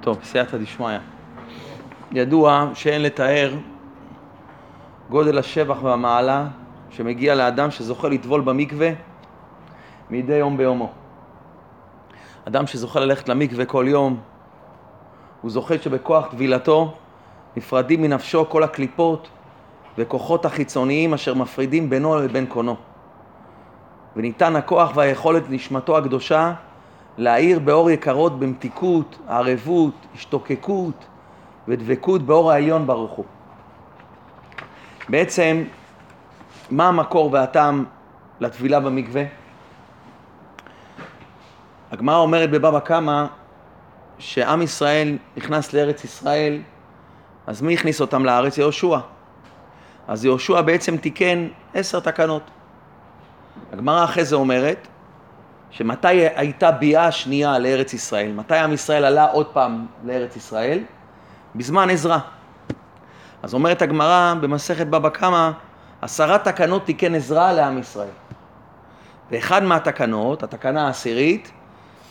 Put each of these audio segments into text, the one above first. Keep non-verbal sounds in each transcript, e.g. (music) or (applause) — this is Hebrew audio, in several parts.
טוב, סייעתא דשמיא. ידוע שאין לתאר גודל השבח והמעלה שמגיע לאדם שזוכה לטבול במקווה מדי יום ביומו. אדם שזוכה ללכת למקווה כל יום, הוא זוכה שבכוח טבילתו נפרדים מנפשו כל הקליפות וכוחות החיצוניים אשר מפרידים בינו לבין קונו. וניתן הכוח והיכולת לנשמתו הקדושה להאיר באור יקרות במתיקות, ערבות, השתוקקות ודבקות באור העליון ברוך הוא. בעצם, מה המקור והטעם לטבילה במקווה? הגמרא אומרת בבבא קמא שעם ישראל נכנס לארץ ישראל, אז מי הכניס אותם לארץ? יהושע. אז יהושע בעצם תיקן עשר תקנות. הגמרא אחרי זה אומרת שמתי הייתה ביאה שנייה לארץ ישראל? מתי עם ישראל עלה עוד פעם לארץ ישראל? בזמן עזרא. אז אומרת הגמרא במסכת בבא קמא, עשרה תקנות תיקן עזרא לעם ישראל. ואחד מהתקנות, התקנה העשירית,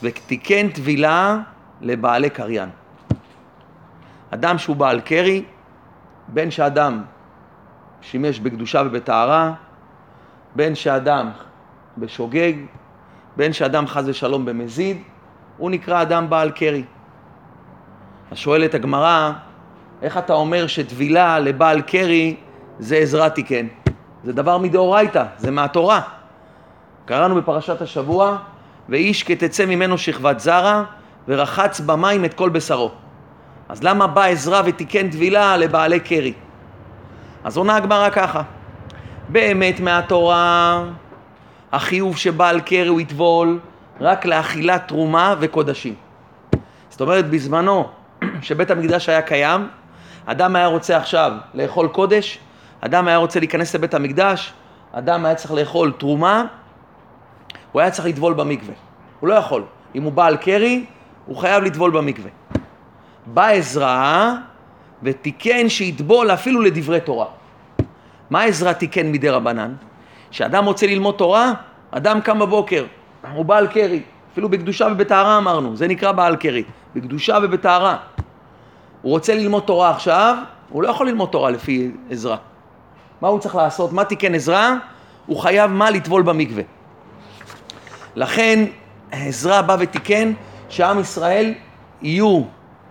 ותיקן טבילה לבעלי קריין. אדם שהוא בעל קרי, בין שאדם שימש בקדושה ובטהרה, בין שאדם בשוגג, בין שאדם חס ושלום במזיד, הוא נקרא אדם בעל קרי. אז שואלת הגמרא, איך אתה אומר שטבילה לבעל קרי זה עזרא תיקן? זה דבר מדאורייתא, זה מהתורה. קראנו בפרשת השבוע, ואיש כתצא ממנו שכבת זרע, ורחץ במים את כל בשרו. אז למה בא עזרא ותיקן טבילה לבעלי קרי? אז עונה הגמרא ככה, באמת מהתורה החיוב שבעל קרי הוא יטבול רק לאכילת תרומה וקודשים. זאת אומרת, בזמנו (clears throat) שבית המקדש היה קיים, אדם היה רוצה עכשיו לאכול קודש, אדם היה רוצה להיכנס לבית המקדש, אדם היה צריך לאכול תרומה, הוא היה צריך לטבול במקווה. הוא לא יכול. אם הוא בעל קרי, הוא חייב לטבול במקווה. בא עזרא ותיקן שיטבול אפילו לדברי תורה. מה עזרא תיקן מדי רבנן? כשאדם רוצה ללמוד תורה, אדם קם בבוקר, הוא בעל קרי, אפילו בקדושה ובטהרה אמרנו, זה נקרא בעל קרי, בקדושה ובטהרה. הוא רוצה ללמוד תורה עכשיו, הוא לא יכול ללמוד תורה לפי עזרא. מה הוא צריך לעשות? מה תיקן עזרא? הוא חייב מה? לטבול במקווה. לכן עזרא בא ותיקן שעם ישראל יהיו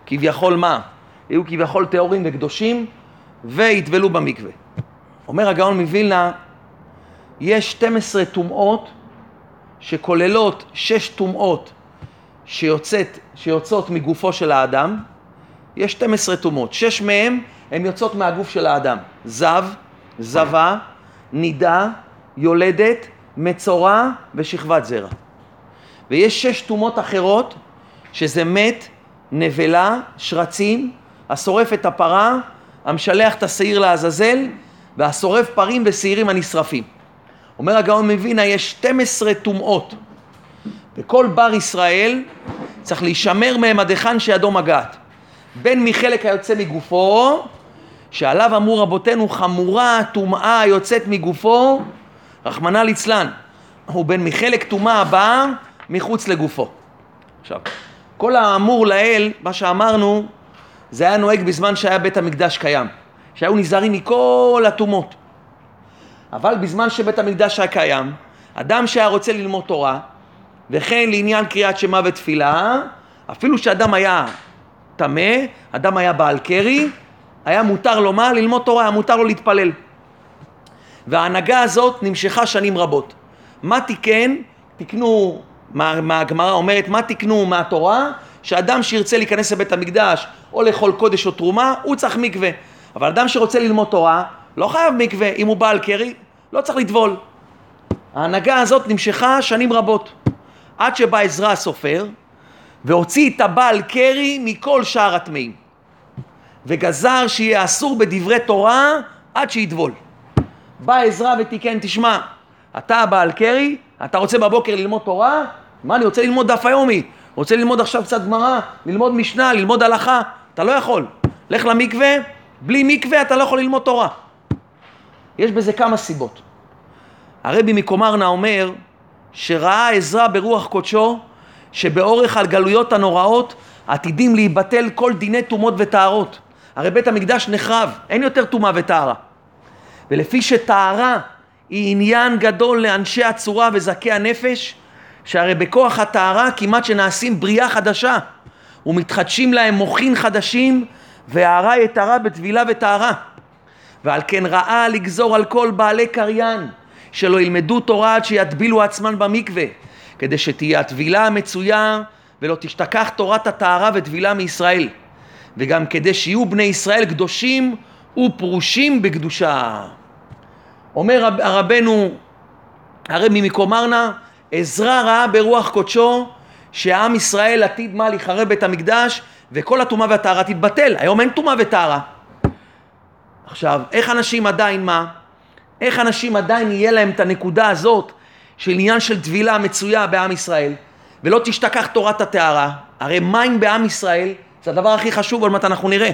כביכול מה? יהיו כביכול טהורים וקדושים ויטבלו במקווה. אומר הגאון מווילנה, יש 12 טומאות שכוללות 6 טומאות שיוצאת, שיוצאות מגופו של האדם, יש 12 טומאות, 6 מהן הן יוצאות מהגוף של האדם, זב, זבה, נידה, יולדת, מצורע ושכבת זרע. ויש שש טומאות אחרות, שזה מת, נבלה, שרצים, השורף את הפרה, המשלח את השעיר לעזאזל, והשורף פרים ושעירים הנשרפים. אומר הגאון מווינה, יש 12 טומאות, וכל בר ישראל צריך להישמר מהם עד היכן שידו מגעת. בין מחלק היוצא מגופו, שעליו אמרו רבותינו חמורה טומאה היוצאת מגופו, רחמנא ליצלן, ובין מחלק טומאה הבאה מחוץ לגופו. עכשיו, כל האמור לאל, מה שאמרנו, זה היה נוהג בזמן שהיה בית המקדש קיים, שהיו נזהרים מכל הטומאות. אבל בזמן שבית המקדש היה קיים, אדם שהיה רוצה ללמוד תורה, וכן לעניין קריאת שמע ותפילה, אפילו שאדם היה טמא, אדם היה בעל קרי, היה מותר לו מה? ללמוד תורה, היה מותר לו להתפלל. וההנהגה הזאת נמשכה שנים רבות. מה תיקן? תיקנו מה, מה הגמרא אומרת, מה תקנו מהתורה? שאדם שירצה להיכנס לבית המקדש או לאכול קודש או תרומה, הוא צריך מקווה. אבל אדם שרוצה ללמוד תורה, לא חייב מקווה. אם הוא בעל קרי, לא צריך לטבול. ההנהגה הזאת נמשכה שנים רבות. עד שבא עזרא הסופר והוציא את הבעל קרי מכל שאר הטמאים. וגזר שיהיה אסור בדברי תורה עד שיטבול. בא עזרא ותיקן, תשמע, אתה הבעל קרי, אתה רוצה בבוקר ללמוד תורה? מה, אני רוצה ללמוד דף היומי, רוצה ללמוד עכשיו קצת גמרא, ללמוד משנה, ללמוד הלכה, אתה לא יכול. לך למקווה, בלי מקווה אתה לא יכול ללמוד תורה. יש בזה כמה סיבות. הרבי מקומרנה אומר שראה עזרא ברוח קודשו שבאורך הגלויות הנוראות עתידים להיבטל כל דיני טומאות וטהרות. הרי בית המקדש נחרב, אין יותר טומאה וטהרה. ולפי שטהרה היא עניין גדול לאנשי הצורה וזכי הנפש, שהרי בכוח הטהרה כמעט שנעשים בריאה חדשה, ומתחדשים להם מוחין חדשים, והערה יתרה בטבילה וטהרה. ועל כן ראה לגזור על כל בעלי קריין, שלא ילמדו תורה עד שיטבילו עצמן במקווה, כדי שתהיה הטבילה המצויה ולא תשתכח תורת הטהרה וטבילה מישראל, וגם כדי שיהיו בני ישראל קדושים ופרושים בקדושה. אומר הרבנו הרבי מקומרנה, עזרא ראה ברוח קודשו שעם ישראל עתיד מה להיחרב בית המקדש וכל הטומאה והטהרה תתבטל. היום אין טומאה וטהרה. עכשיו, איך אנשים עדיין מה? איך אנשים עדיין יהיה להם את הנקודה הזאת של עניין של טבילה מצויה בעם ישראל ולא תשתכח תורת הטהרה? הרי מים בעם ישראל זה הדבר הכי חשוב, עוד מעט אנחנו נראה.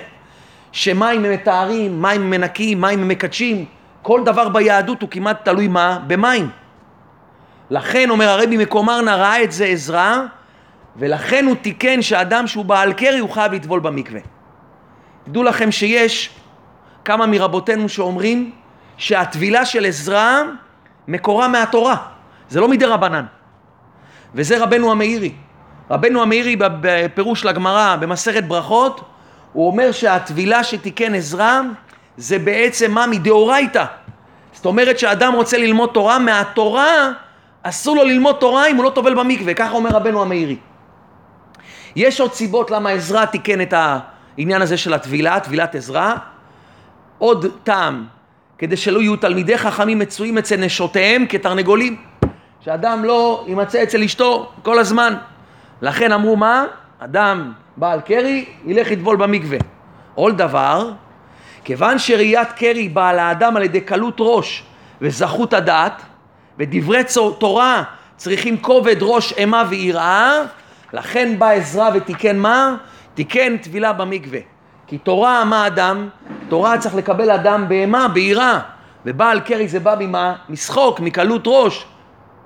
שמים הם מטהרים, מים הם מנקים, מים הם מקדשים. כל דבר ביהדות הוא כמעט תלוי מה? במים. לכן אומר הרבי מקומרנה ראה את זה עזרא ולכן הוא תיקן שאדם שהוא בעל קרי הוא חייב לטבול במקווה. תדעו לכם שיש כמה מרבותינו שאומרים שהטבילה של עזרא מקורה מהתורה, זה לא מדי רבנן. וזה רבנו המאירי. רבנו המאירי בפירוש לגמרא במסכת ברכות, הוא אומר שהטבילה שתיקן עזרא זה בעצם מה? מדאורייתא. זאת אומרת שאדם רוצה ללמוד תורה, מהתורה אסור לו ללמוד תורה אם הוא לא טובל במקווה, ככה אומר רבנו המאירי. יש עוד סיבות למה עזרא תיקן את העניין הזה של הטבילה, טבילת עזרא. עוד טעם, כדי שלא יהיו תלמידי חכמים מצויים אצל נשותיהם כתרנגולים. שאדם לא יימצא אצל אשתו כל הזמן. לכן אמרו מה? אדם בעל קרי ילך לטבול במקווה. עוד דבר, כיוון שראיית קרי באה לאדם על ידי קלות ראש וזכות הדעת, ודברי תורה צריכים כובד ראש אימה ויראה, לכן בא עזרא ותיקן מה? תיקן טבילה במקווה. כי תורה, מה אדם? תורה צריך לקבל אדם באימה, ביראה. ובעל קרי זה בא ממה? משחוק, מקלות ראש.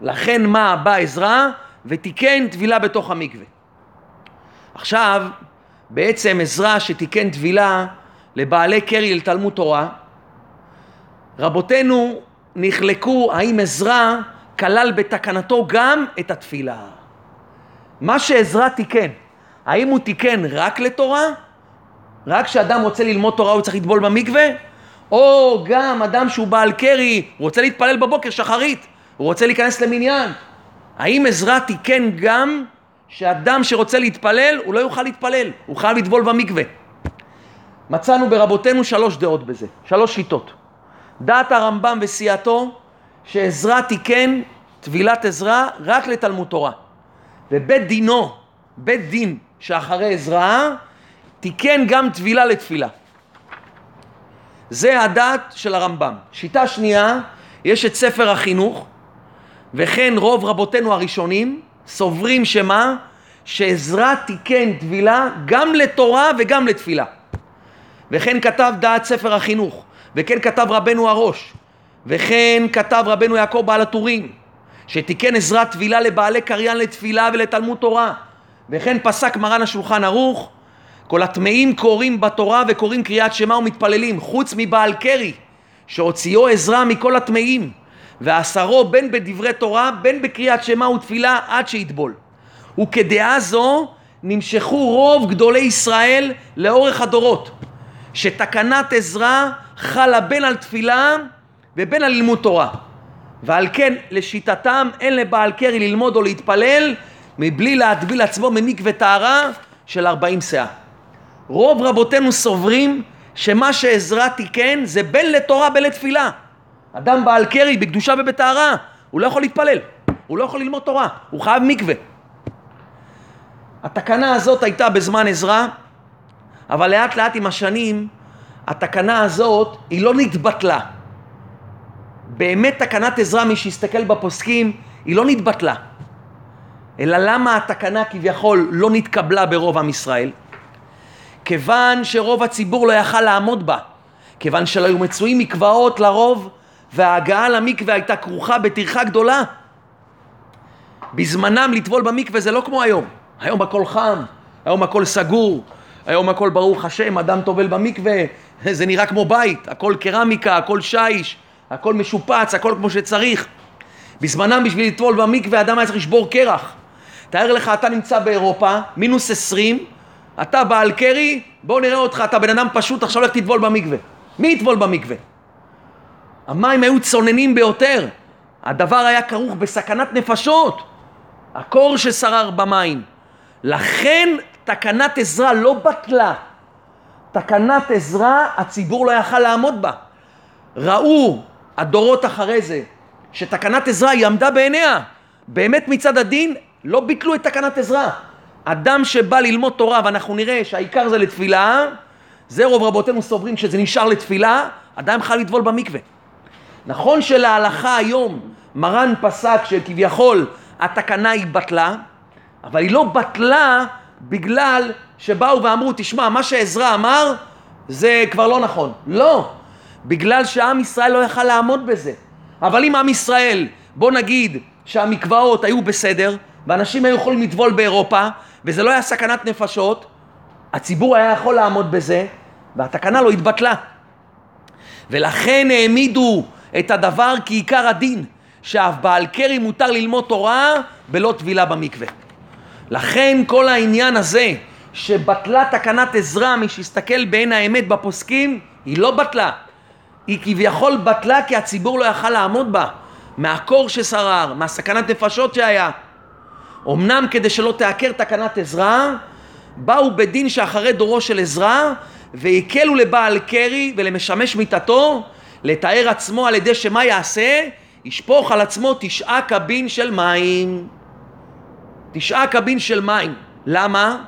לכן מה? בא עזרא ותיקן טבילה בתוך המקווה. עכשיו, בעצם עזרא שתיקן טבילה לבעלי קרי לתלמוד תורה, רבותינו נחלקו האם עזרא כלל בתקנתו גם את התפילה. מה שעזרא תיקן, האם הוא תיקן רק לתורה? רק כשאדם רוצה ללמוד תורה הוא צריך לטבול במקווה? או גם אדם שהוא בעל קרי, רוצה להתפלל בבוקר שחרית, הוא רוצה להיכנס למניין. האם עזרא תיקן גם שאדם שרוצה להתפלל, הוא לא יוכל להתפלל, הוא חייב לטבול במקווה. מצאנו ברבותינו שלוש דעות בזה, שלוש שיטות. דעת הרמב"ם וסיעתו שעזרא תיקן טבילת עזרא רק לתלמוד תורה. ובית דינו, בית דין שאחרי עזרא, תיקן גם טבילה לתפילה. זה הדת של הרמב"ם. שיטה שנייה, יש את ספר החינוך, וכן רוב רבותינו הראשונים סוברים שמה? שעזרא תיקן טבילה גם לתורה וגם לתפילה. וכן כתב דעת ספר החינוך, וכן כתב רבנו הראש, וכן כתב רבנו יעקב בעל הטורים, שתיקן עזרא טבילה לבעלי קריין לתפילה ולתלמוד תורה, וכן פסק מרן השולחן ערוך, כל הטמאים קוראים בתורה וקוראים קריאת שמע ומתפללים, חוץ מבעל קרי, שהוציאו עזרא מכל הטמאים, ואסרו בין בדברי תורה בין בקריאת שמע ותפילה עד שיטבול. וכדעה זו נמשכו רוב גדולי ישראל לאורך הדורות, שתקנת עזרא חלה בין על תפילה ובין על לימוד תורה. ועל כן לשיטתם אין לבעל קרי ללמוד או להתפלל מבלי להטביל עצמו ממקווה טהרה של ארבעים שאה. רוב רבותינו סוברים שמה שעזרא תיקן זה בין לתורה בין לתפילה. אדם בעל קרי בקדושה ובטהרה, הוא לא יכול להתפלל, הוא לא יכול ללמוד תורה, הוא חייב מקווה. התקנה הזאת הייתה בזמן עזרא, אבל לאט לאט עם השנים התקנה הזאת היא לא נתבטלה. באמת תקנת עזרא, מי שיסתכל בפוסקים, היא לא נתבטלה. אלא למה התקנה כביכול לא נתקבלה ברוב עם ישראל? כיוון שרוב הציבור לא יכל לעמוד בה, כיוון שלא היו מצויים מקוואות לרוב, וההגעה למקווה הייתה כרוכה בטרחה גדולה. בזמנם לטבול במקווה זה לא כמו היום. היום הכל חם, היום הכל סגור, היום הכל ברוך השם, אדם טובל במקווה, (laughs) זה נראה כמו בית, הכל קרמיקה, הכל שיש, הכל משופץ, הכל כמו שצריך. בזמנם בשביל לטבול במקווה אדם היה צריך לשבור קרח. תאר לך, אתה נמצא באירופה, מינוס עשרים, אתה בעל קרי, בוא נראה אותך, אתה בן אדם פשוט, עכשיו לך תטבול במקווה. מי יטבול במקווה? המים היו צוננים ביותר, הדבר היה כרוך בסכנת נפשות, הקור ששרר במים. לכן תקנת עזרה לא בטלה. תקנת עזרה, הציבור לא יכל לעמוד בה. ראו הדורות אחרי זה שתקנת עזרה היא עמדה בעיניה. באמת מצד הדין לא ביטלו את תקנת עזרה. אדם שבא ללמוד תורה ואנחנו נראה שהעיקר זה לתפילה, זה רוב רבותינו סוברים שזה נשאר לתפילה, אדם חייב לטבול במקווה. נכון שלהלכה היום מרן פסק שכביכול התקנה היא בטלה, אבל היא לא בטלה בגלל שבאו ואמרו, תשמע, מה שעזרא אמר זה כבר לא נכון. לא, בגלל שעם ישראל לא יכל לעמוד בזה. אבל אם עם ישראל, בוא נגיד שהמקוואות היו בסדר, ואנשים היו יכולים לטבול באירופה, וזה לא היה סכנת נפשות, הציבור היה יכול לעמוד בזה, והתקנה לא התבטלה. ולכן העמידו את הדבר כעיקר הדין, שאף בעל קרי מותר ללמוד תורה בלא טבילה במקווה. לכן כל העניין הזה שבטלה תקנת עזרא, מי שיסתכל בעין האמת בפוסקים, היא לא בטלה. היא כביכול בטלה כי הציבור לא יכל לעמוד בה, מהקור ששרר, מהסכנת נפשות שהיה. אמנם כדי שלא תעקר תקנת עזרא, באו בדין שאחרי דורו של עזרא והקלו לבעל קרי ולמשמש מיתתו לתאר עצמו על ידי שמה יעשה? ישפוך על עצמו תשעה קבין של מים. תשעה קבין של מים. למה?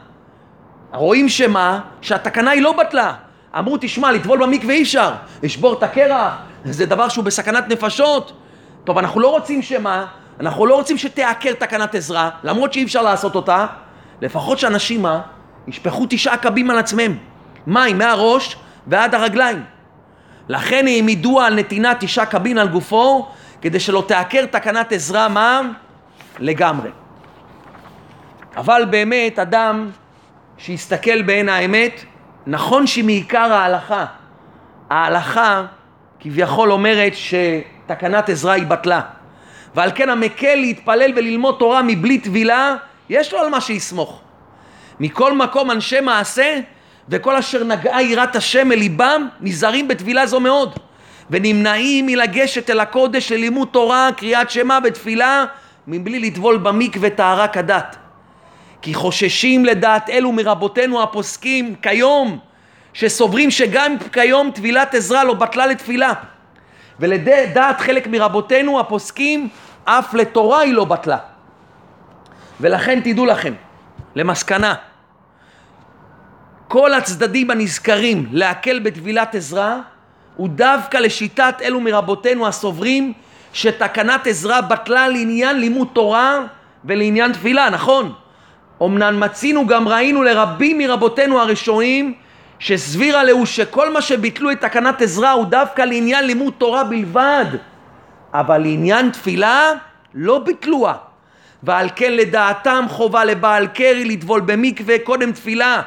רואים שמה? שהתקנה היא לא בטלה. אמרו, תשמע, לטבול במקווה אי אפשר, לשבור את הקרח, זה דבר שהוא בסכנת נפשות. טוב, אנחנו לא רוצים שמה? אנחנו לא רוצים שתעקר תקנת עזרה, למרות שאי אפשר לעשות אותה, לפחות שאנשים מה? ישפכו תשעה קבים על עצמם. מים מהראש ועד הרגליים. לכן העמידו על נתינת תשעה קבין על גופו, כדי שלא תעקר תקנת עזרה מה? לגמרי. אבל באמת אדם שיסתכל בעין האמת, נכון שמעיקר ההלכה, ההלכה כביכול אומרת שתקנת עזרה היא בטלה. ועל כן המקל להתפלל וללמוד תורה מבלי טבילה, יש לו על מה שיסמוך. מכל מקום אנשי מעשה וכל אשר נגעה יראת השם אל ליבם, נזהרים בטבילה זו מאוד. ונמנעים מלגשת אל הקודש ללימוד תורה, קריאת שמע ותפילה, מבלי לטבול במקווה טהרה כדת. כי חוששים לדעת אלו מרבותינו הפוסקים כיום, שסוברים שגם כיום טבילת עזרה לא בטלה לתפילה. ולדעת חלק מרבותינו הפוסקים, אף לתורה היא לא בטלה. ולכן תדעו לכם, למסקנה, כל הצדדים הנזכרים להקל בטבילת עזרה, הוא דווקא לשיטת אלו מרבותינו הסוברים שתקנת עזרה בטלה לעניין לימוד תורה ולעניין תפילה, נכון? אמנם מצינו גם ראינו לרבים מרבותינו הראשונים שסבירה להו שכל מה שביטלו את תקנת עזרה הוא דווקא לעניין לימוד תורה בלבד אבל לעניין תפילה לא ביטלוה ועל כן לדעתם חובה לבעל קרי לטבול במקווה קודם תפילה.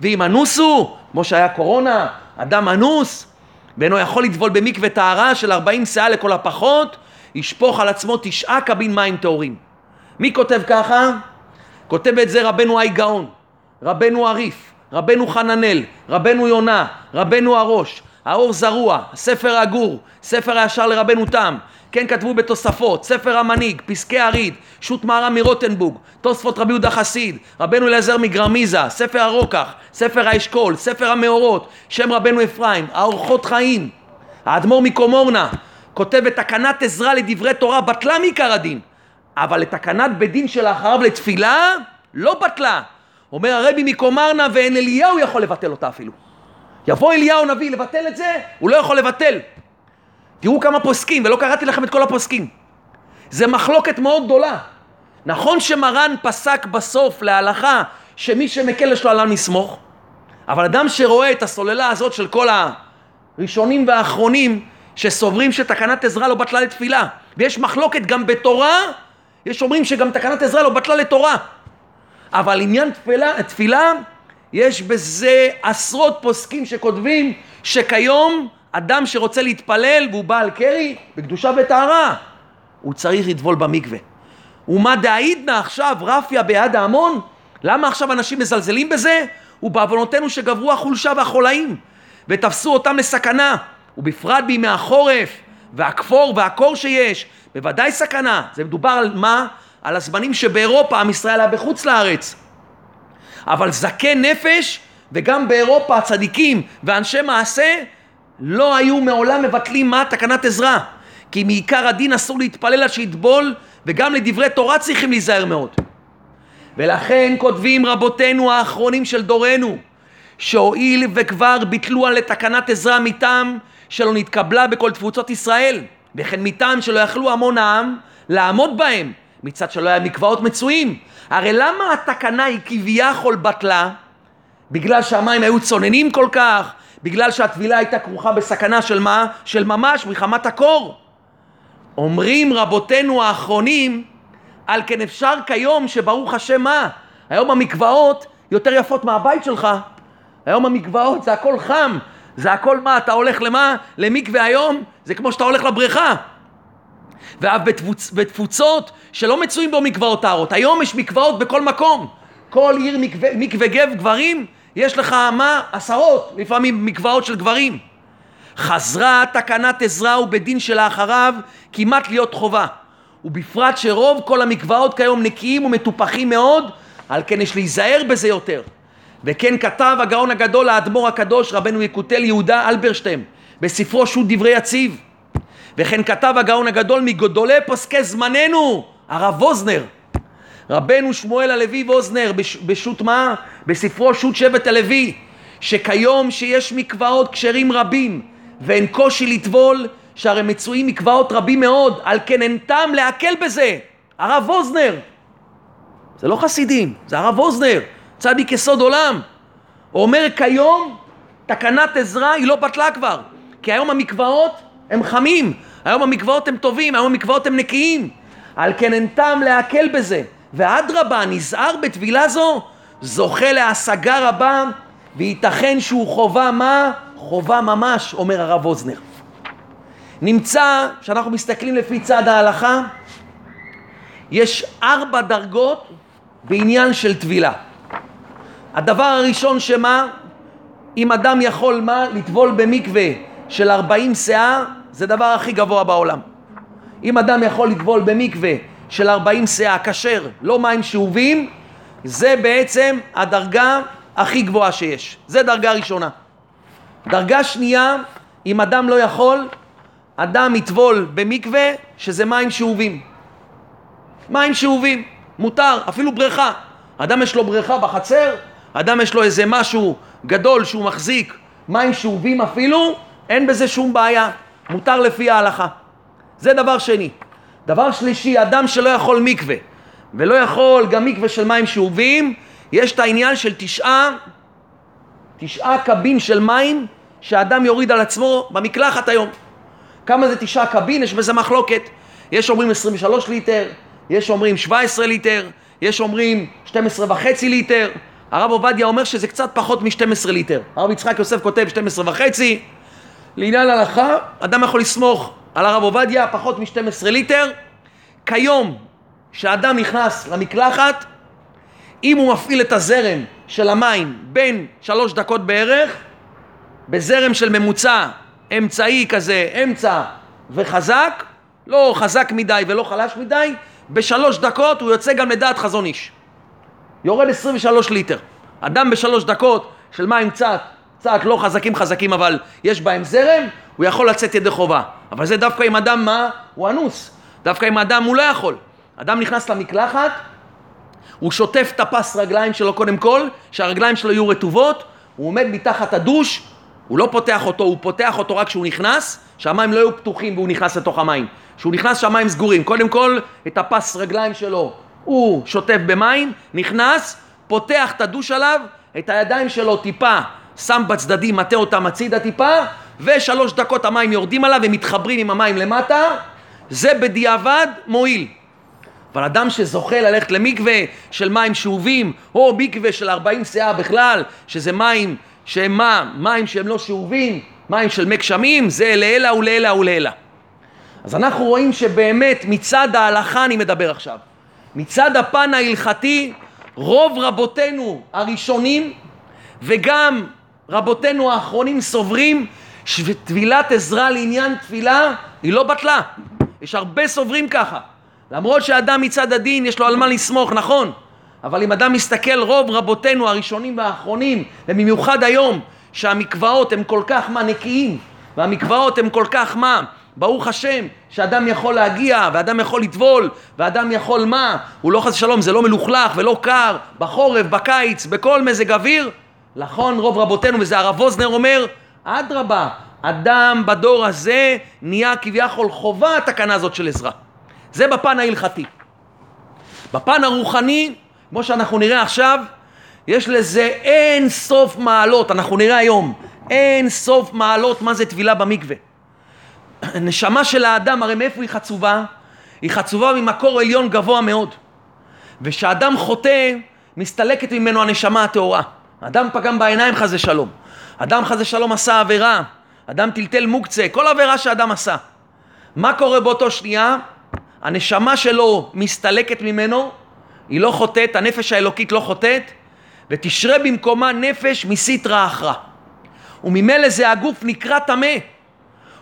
ואם אנוסו, כמו שהיה קורונה, אדם אנוס ואינו יכול לטבול במקווה טהרה של 40 שאה לכל הפחות ישפוך על עצמו תשעה קבין מים טהורים. מי כותב ככה? כותב את זה רבנו האי גאון, רבנו הריף, רבנו חננאל, רבנו יונה, רבנו הראש, האור זרוע, ספר הגור, ספר הישר לרבנו תם, כן כתבו בתוספות, ספר המנהיג, פסקי הריד, שות מהר"ם מרוטנבורג, תוספות רבי יהודה חסיד, רבנו אליעזר מגרמיזה, ספר הרוקח, ספר האשכול, ספר המאורות, שם רבנו אפרים, האורחות חיים, האדמו"ר מקומורנה, כותב בתקנת עזרה לדברי תורה, בטלה מעיקר הדין, אבל לתקנת בית דין שלאחריו לתפילה, לא בטלה. אומר הרבי מקומרנה ואין אליהו יכול לבטל אותה אפילו. יבוא אליהו נביא לבטל את זה, הוא לא יכול לבטל. תראו כמה פוסקים, ולא קראתי לכם את כל הפוסקים. זה מחלוקת מאוד גדולה. נכון שמרן פסק בסוף להלכה שמי שמקל יש לו עליו לסמוך, אבל אדם שרואה את הסוללה הזאת של כל הראשונים והאחרונים שסוברים שתקנת עזרה לא בטלה לתפילה, ויש מחלוקת גם בתורה יש אומרים שגם תקנת עזרה לא בטלה לתורה. אבל עניין תפילה, תפילה, יש בזה עשרות פוסקים שכותבים שכיום אדם שרוצה להתפלל והוא בעל קרי בקדושה וטהרה, הוא צריך לטבול במקווה. ומה דאידנא עכשיו רפיה ביד ההמון? למה עכשיו אנשים מזלזלים בזה? ובעוונותינו שגברו החולשה והחולאים ותפסו אותם לסכנה, ובפרט בימי החורף והכפור והקור שיש, בוודאי סכנה. זה מדובר על מה? על הזמנים שבאירופה עם ישראל היה בחוץ לארץ. אבל זקן נפש וגם באירופה הצדיקים ואנשי מעשה לא היו מעולם מבטלים מה תקנת עזרה. כי מעיקר הדין אסור להתפלל עד שיטבול וגם לדברי תורה צריכים להיזהר מאוד. ולכן כותבים רבותינו האחרונים של דורנו שהואיל וכבר ביטלו על תקנת עזרה מטעם שלא נתקבלה בכל תפוצות ישראל וכן מטעם שלא יכלו המון העם לעמוד בהם מצד שלא היה מקוואות מצויים הרי למה התקנה היא כביכול בטלה? בגלל שהמים היו צוננים כל כך? בגלל שהטבילה הייתה כרוכה בסכנה של מה? של ממש, מחמת הקור. אומרים רבותינו האחרונים, על כן אפשר כיום שברוך השם מה? היום המקוואות יותר יפות מהבית שלך. היום המקוואות זה הכל חם, זה הכל מה? אתה הולך למה? למקווה היום? זה כמו שאתה הולך לבריכה. ואף בתפוצ... בתפוצות שלא מצויים בו מקוואות טהרות. היום יש מקוואות בכל מקום. כל עיר מקווה, מקווה גב גברים, יש לך מה? עשרות, לפעמים מקוואות של גברים. חזרה תקנת עזרא ובדין שלאחריו כמעט להיות חובה. ובפרט שרוב כל המקוואות כיום נקיים ומטופחים מאוד, על כן יש להיזהר בזה יותר. וכן כתב הגאון הגדול האדמו"ר הקדוש רבנו יקותל יהודה אלברשטיין בספרו שו"ת דברי יציב וכן כתב הגאון הגדול מגדולי פוסקי זמננו הרב ווזנר רבנו שמואל הלוי ווזנר בשו"ת מה? בספרו שו"ת שבט הלוי שכיום שיש מקוואות כשרים רבים ואין קושי לטבול שהרי מצויים מקוואות רבים מאוד על כן אין טעם להקל בזה הרב ווזנר זה לא חסידים זה הרב ווזנר צדיק יסוד עולם. הוא אומר כיום תקנת עזרה היא לא בטלה כבר, כי היום המקוואות הם חמים, היום המקוואות הם טובים, היום המקוואות הם נקיים. על כן אין טעם להקל בזה. ואדרבה, נזהר בטבילה זו, זוכה להשגה רבה, וייתכן שהוא חובה מה? חובה ממש, אומר הרב אוזנר. נמצא, כשאנחנו מסתכלים לפי צד ההלכה, יש ארבע דרגות בעניין של טבילה. הדבר הראשון שמה, אם אדם יכול מה, לטבול במקווה של 40 שאה, זה הדבר הכי גבוה בעולם. אם אדם יכול לטבול במקווה של 40 שאה כשר, לא מים שאובים, זה בעצם הדרגה הכי גבוהה שיש. זה דרגה ראשונה. דרגה שנייה, אם אדם לא יכול, אדם יטבול במקווה שזה מים שאובים. מים שאובים, מותר, אפילו בריכה. אדם יש לו בריכה בחצר, אדם יש לו איזה משהו גדול שהוא מחזיק, מים שאובים אפילו, אין בזה שום בעיה, מותר לפי ההלכה. זה דבר שני. דבר שלישי, אדם שלא יכול מקווה, ולא יכול גם מקווה של מים שאובים, יש את העניין של תשעה, תשעה קבין של מים שאדם יוריד על עצמו במקלחת היום. כמה זה תשעה קבין? יש בזה מחלוקת. יש אומרים 23 ליטר, יש אומרים 17 ליטר, יש אומרים 12 וחצי ליטר, הרב עובדיה אומר שזה קצת פחות מ-12 ליטר. הרב יצחק יוסף כותב 12 וחצי. לעניין הלכה, אדם יכול לסמוך על הרב עובדיה פחות מ-12 ליטר. כיום, כשאדם נכנס למקלחת, אם הוא מפעיל את הזרם של המים בין שלוש דקות בערך, בזרם של ממוצע אמצעי כזה, אמצע וחזק, לא חזק מדי ולא חלש מדי, בשלוש דקות הוא יוצא גם לדעת חזון איש. יורד 23 ליטר. אדם בשלוש דקות של מים קצת, קצת לא חזקים חזקים אבל יש בהם זרם, הוא יכול לצאת ידי חובה. אבל זה דווקא אם אדם מה? הוא אנוס. דווקא אם אדם הוא לא יכול. אדם נכנס למקלחת, הוא שוטף את הפס רגליים שלו קודם כל, שהרגליים שלו יהיו רטובות, הוא עומד מתחת הדוש, הוא לא פותח אותו, הוא פותח אותו רק כשהוא נכנס, שהמים לא יהיו פתוחים והוא נכנס לתוך המים. כשהוא נכנס שהמים סגורים. קודם כל, את הפס רגליים שלו הוא שוטף במים, נכנס, פותח את הדוש עליו, את הידיים שלו טיפה שם בצדדים, מטה אותם הצידה טיפה, ושלוש דקות המים יורדים עליו ומתחברים עם המים למטה, זה בדיעבד מועיל. אבל אדם שזוכה ללכת למקווה של מים שאובים, או מקווה של 40 שאה בכלל, שזה מים שהם מה? מים שהם לא שאובים, מים של מי גשמים, זה לעילא ולעילא ולעילא. אז אנחנו רואים שבאמת מצד ההלכה אני מדבר עכשיו. מצד הפן ההלכתי, רוב רבותינו הראשונים וגם רבותינו האחרונים סוברים שטבילת עזרה לעניין תפילה היא לא בטלה. יש הרבה סוברים ככה. למרות שאדם מצד הדין יש לו על מה לסמוך, נכון. אבל אם אדם מסתכל רוב רבותינו הראשונים והאחרונים, ובמיוחד היום, שהמקוואות הם כל כך מה נקיים, והמקוואות הם כל כך מה, ברוך השם, שאדם יכול להגיע, ואדם יכול לטבול, ואדם יכול מה, הוא לא חס ושלום, זה לא מלוכלך ולא קר, בחורף, בקיץ, בכל מזג אוויר, נכון רוב רבותינו, וזה הרב ווזנר אומר, אדרבה, אדם בדור הזה נהיה כביכול חובה התקנה הזאת של עזרה. זה בפן ההלכתי. בפן הרוחני, כמו שאנחנו נראה עכשיו, יש לזה אין סוף מעלות, אנחנו נראה היום, אין סוף מעלות מה זה טבילה במקווה. הנשמה של האדם, הרי מאיפה היא חצובה? היא חצובה ממקור עליון גבוה מאוד. וכשאדם חוטא, מסתלקת ממנו הנשמה הטהורה. אדם פגם בעיניים חזה שלום. אדם חזה שלום עשה עבירה. אדם טלטל מוקצה, כל עבירה שאדם עשה. מה קורה באותו שנייה? הנשמה שלו מסתלקת ממנו, היא לא חוטאת, הנפש האלוקית לא חוטאת, ותשרה במקומה נפש מסיתרא אחרא. וממילא זה הגוף נקרא טמא.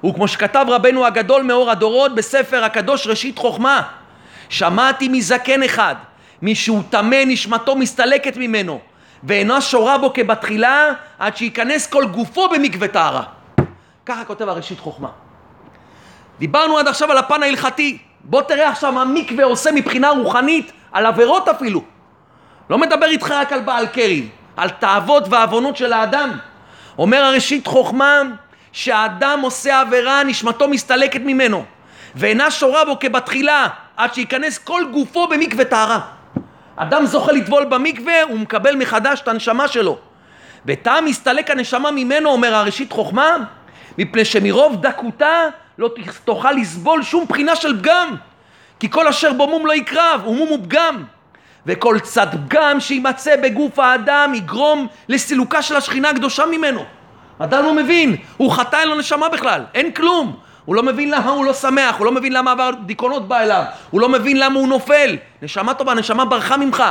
וכמו שכתב רבנו הגדול מאור הדורות בספר הקדוש ראשית חוכמה, שמעתי מזקן אחד, מי שהוא טמא נשמתו מסתלקת ממנו, ואינה שורה בו כבתחילה, עד שייכנס כל גופו במקווה טהרה. ככה כותב הראשית חוכמה. דיברנו עד עכשיו על הפן ההלכתי, בוא תראה עכשיו מה מקווה עושה מבחינה רוחנית, על עבירות אפילו. לא מדבר איתך רק על בעל קרי, על תאוות ועוונות של האדם. אומר הראשית חוכמה שהאדם עושה עבירה, נשמתו מסתלקת ממנו, ואינה שורה בו כבתחילה, עד שייכנס כל גופו במקווה טהרה. אדם זוכה לטבול במקווה, הוא מקבל מחדש את הנשמה שלו. ותא מסתלק הנשמה ממנו, אומר הראשית חוכמה, מפני שמרוב דקותה לא תוכל לסבול שום בחינה של פגם. כי כל אשר בו מום לא יקרב, ומום הוא פגם. וכל צד פגם שימצא בגוף האדם יגרום לסילוקה של השכינה הקדושה ממנו. אדם לא מבין, הוא חטא אין לו נשמה בכלל, אין כלום. הוא לא מבין למה הוא לא שמח, הוא לא מבין למה עבר דיכאונות בא אליו, הוא לא מבין למה הוא נופל. נשמה טובה, נשמה ברחה ממך.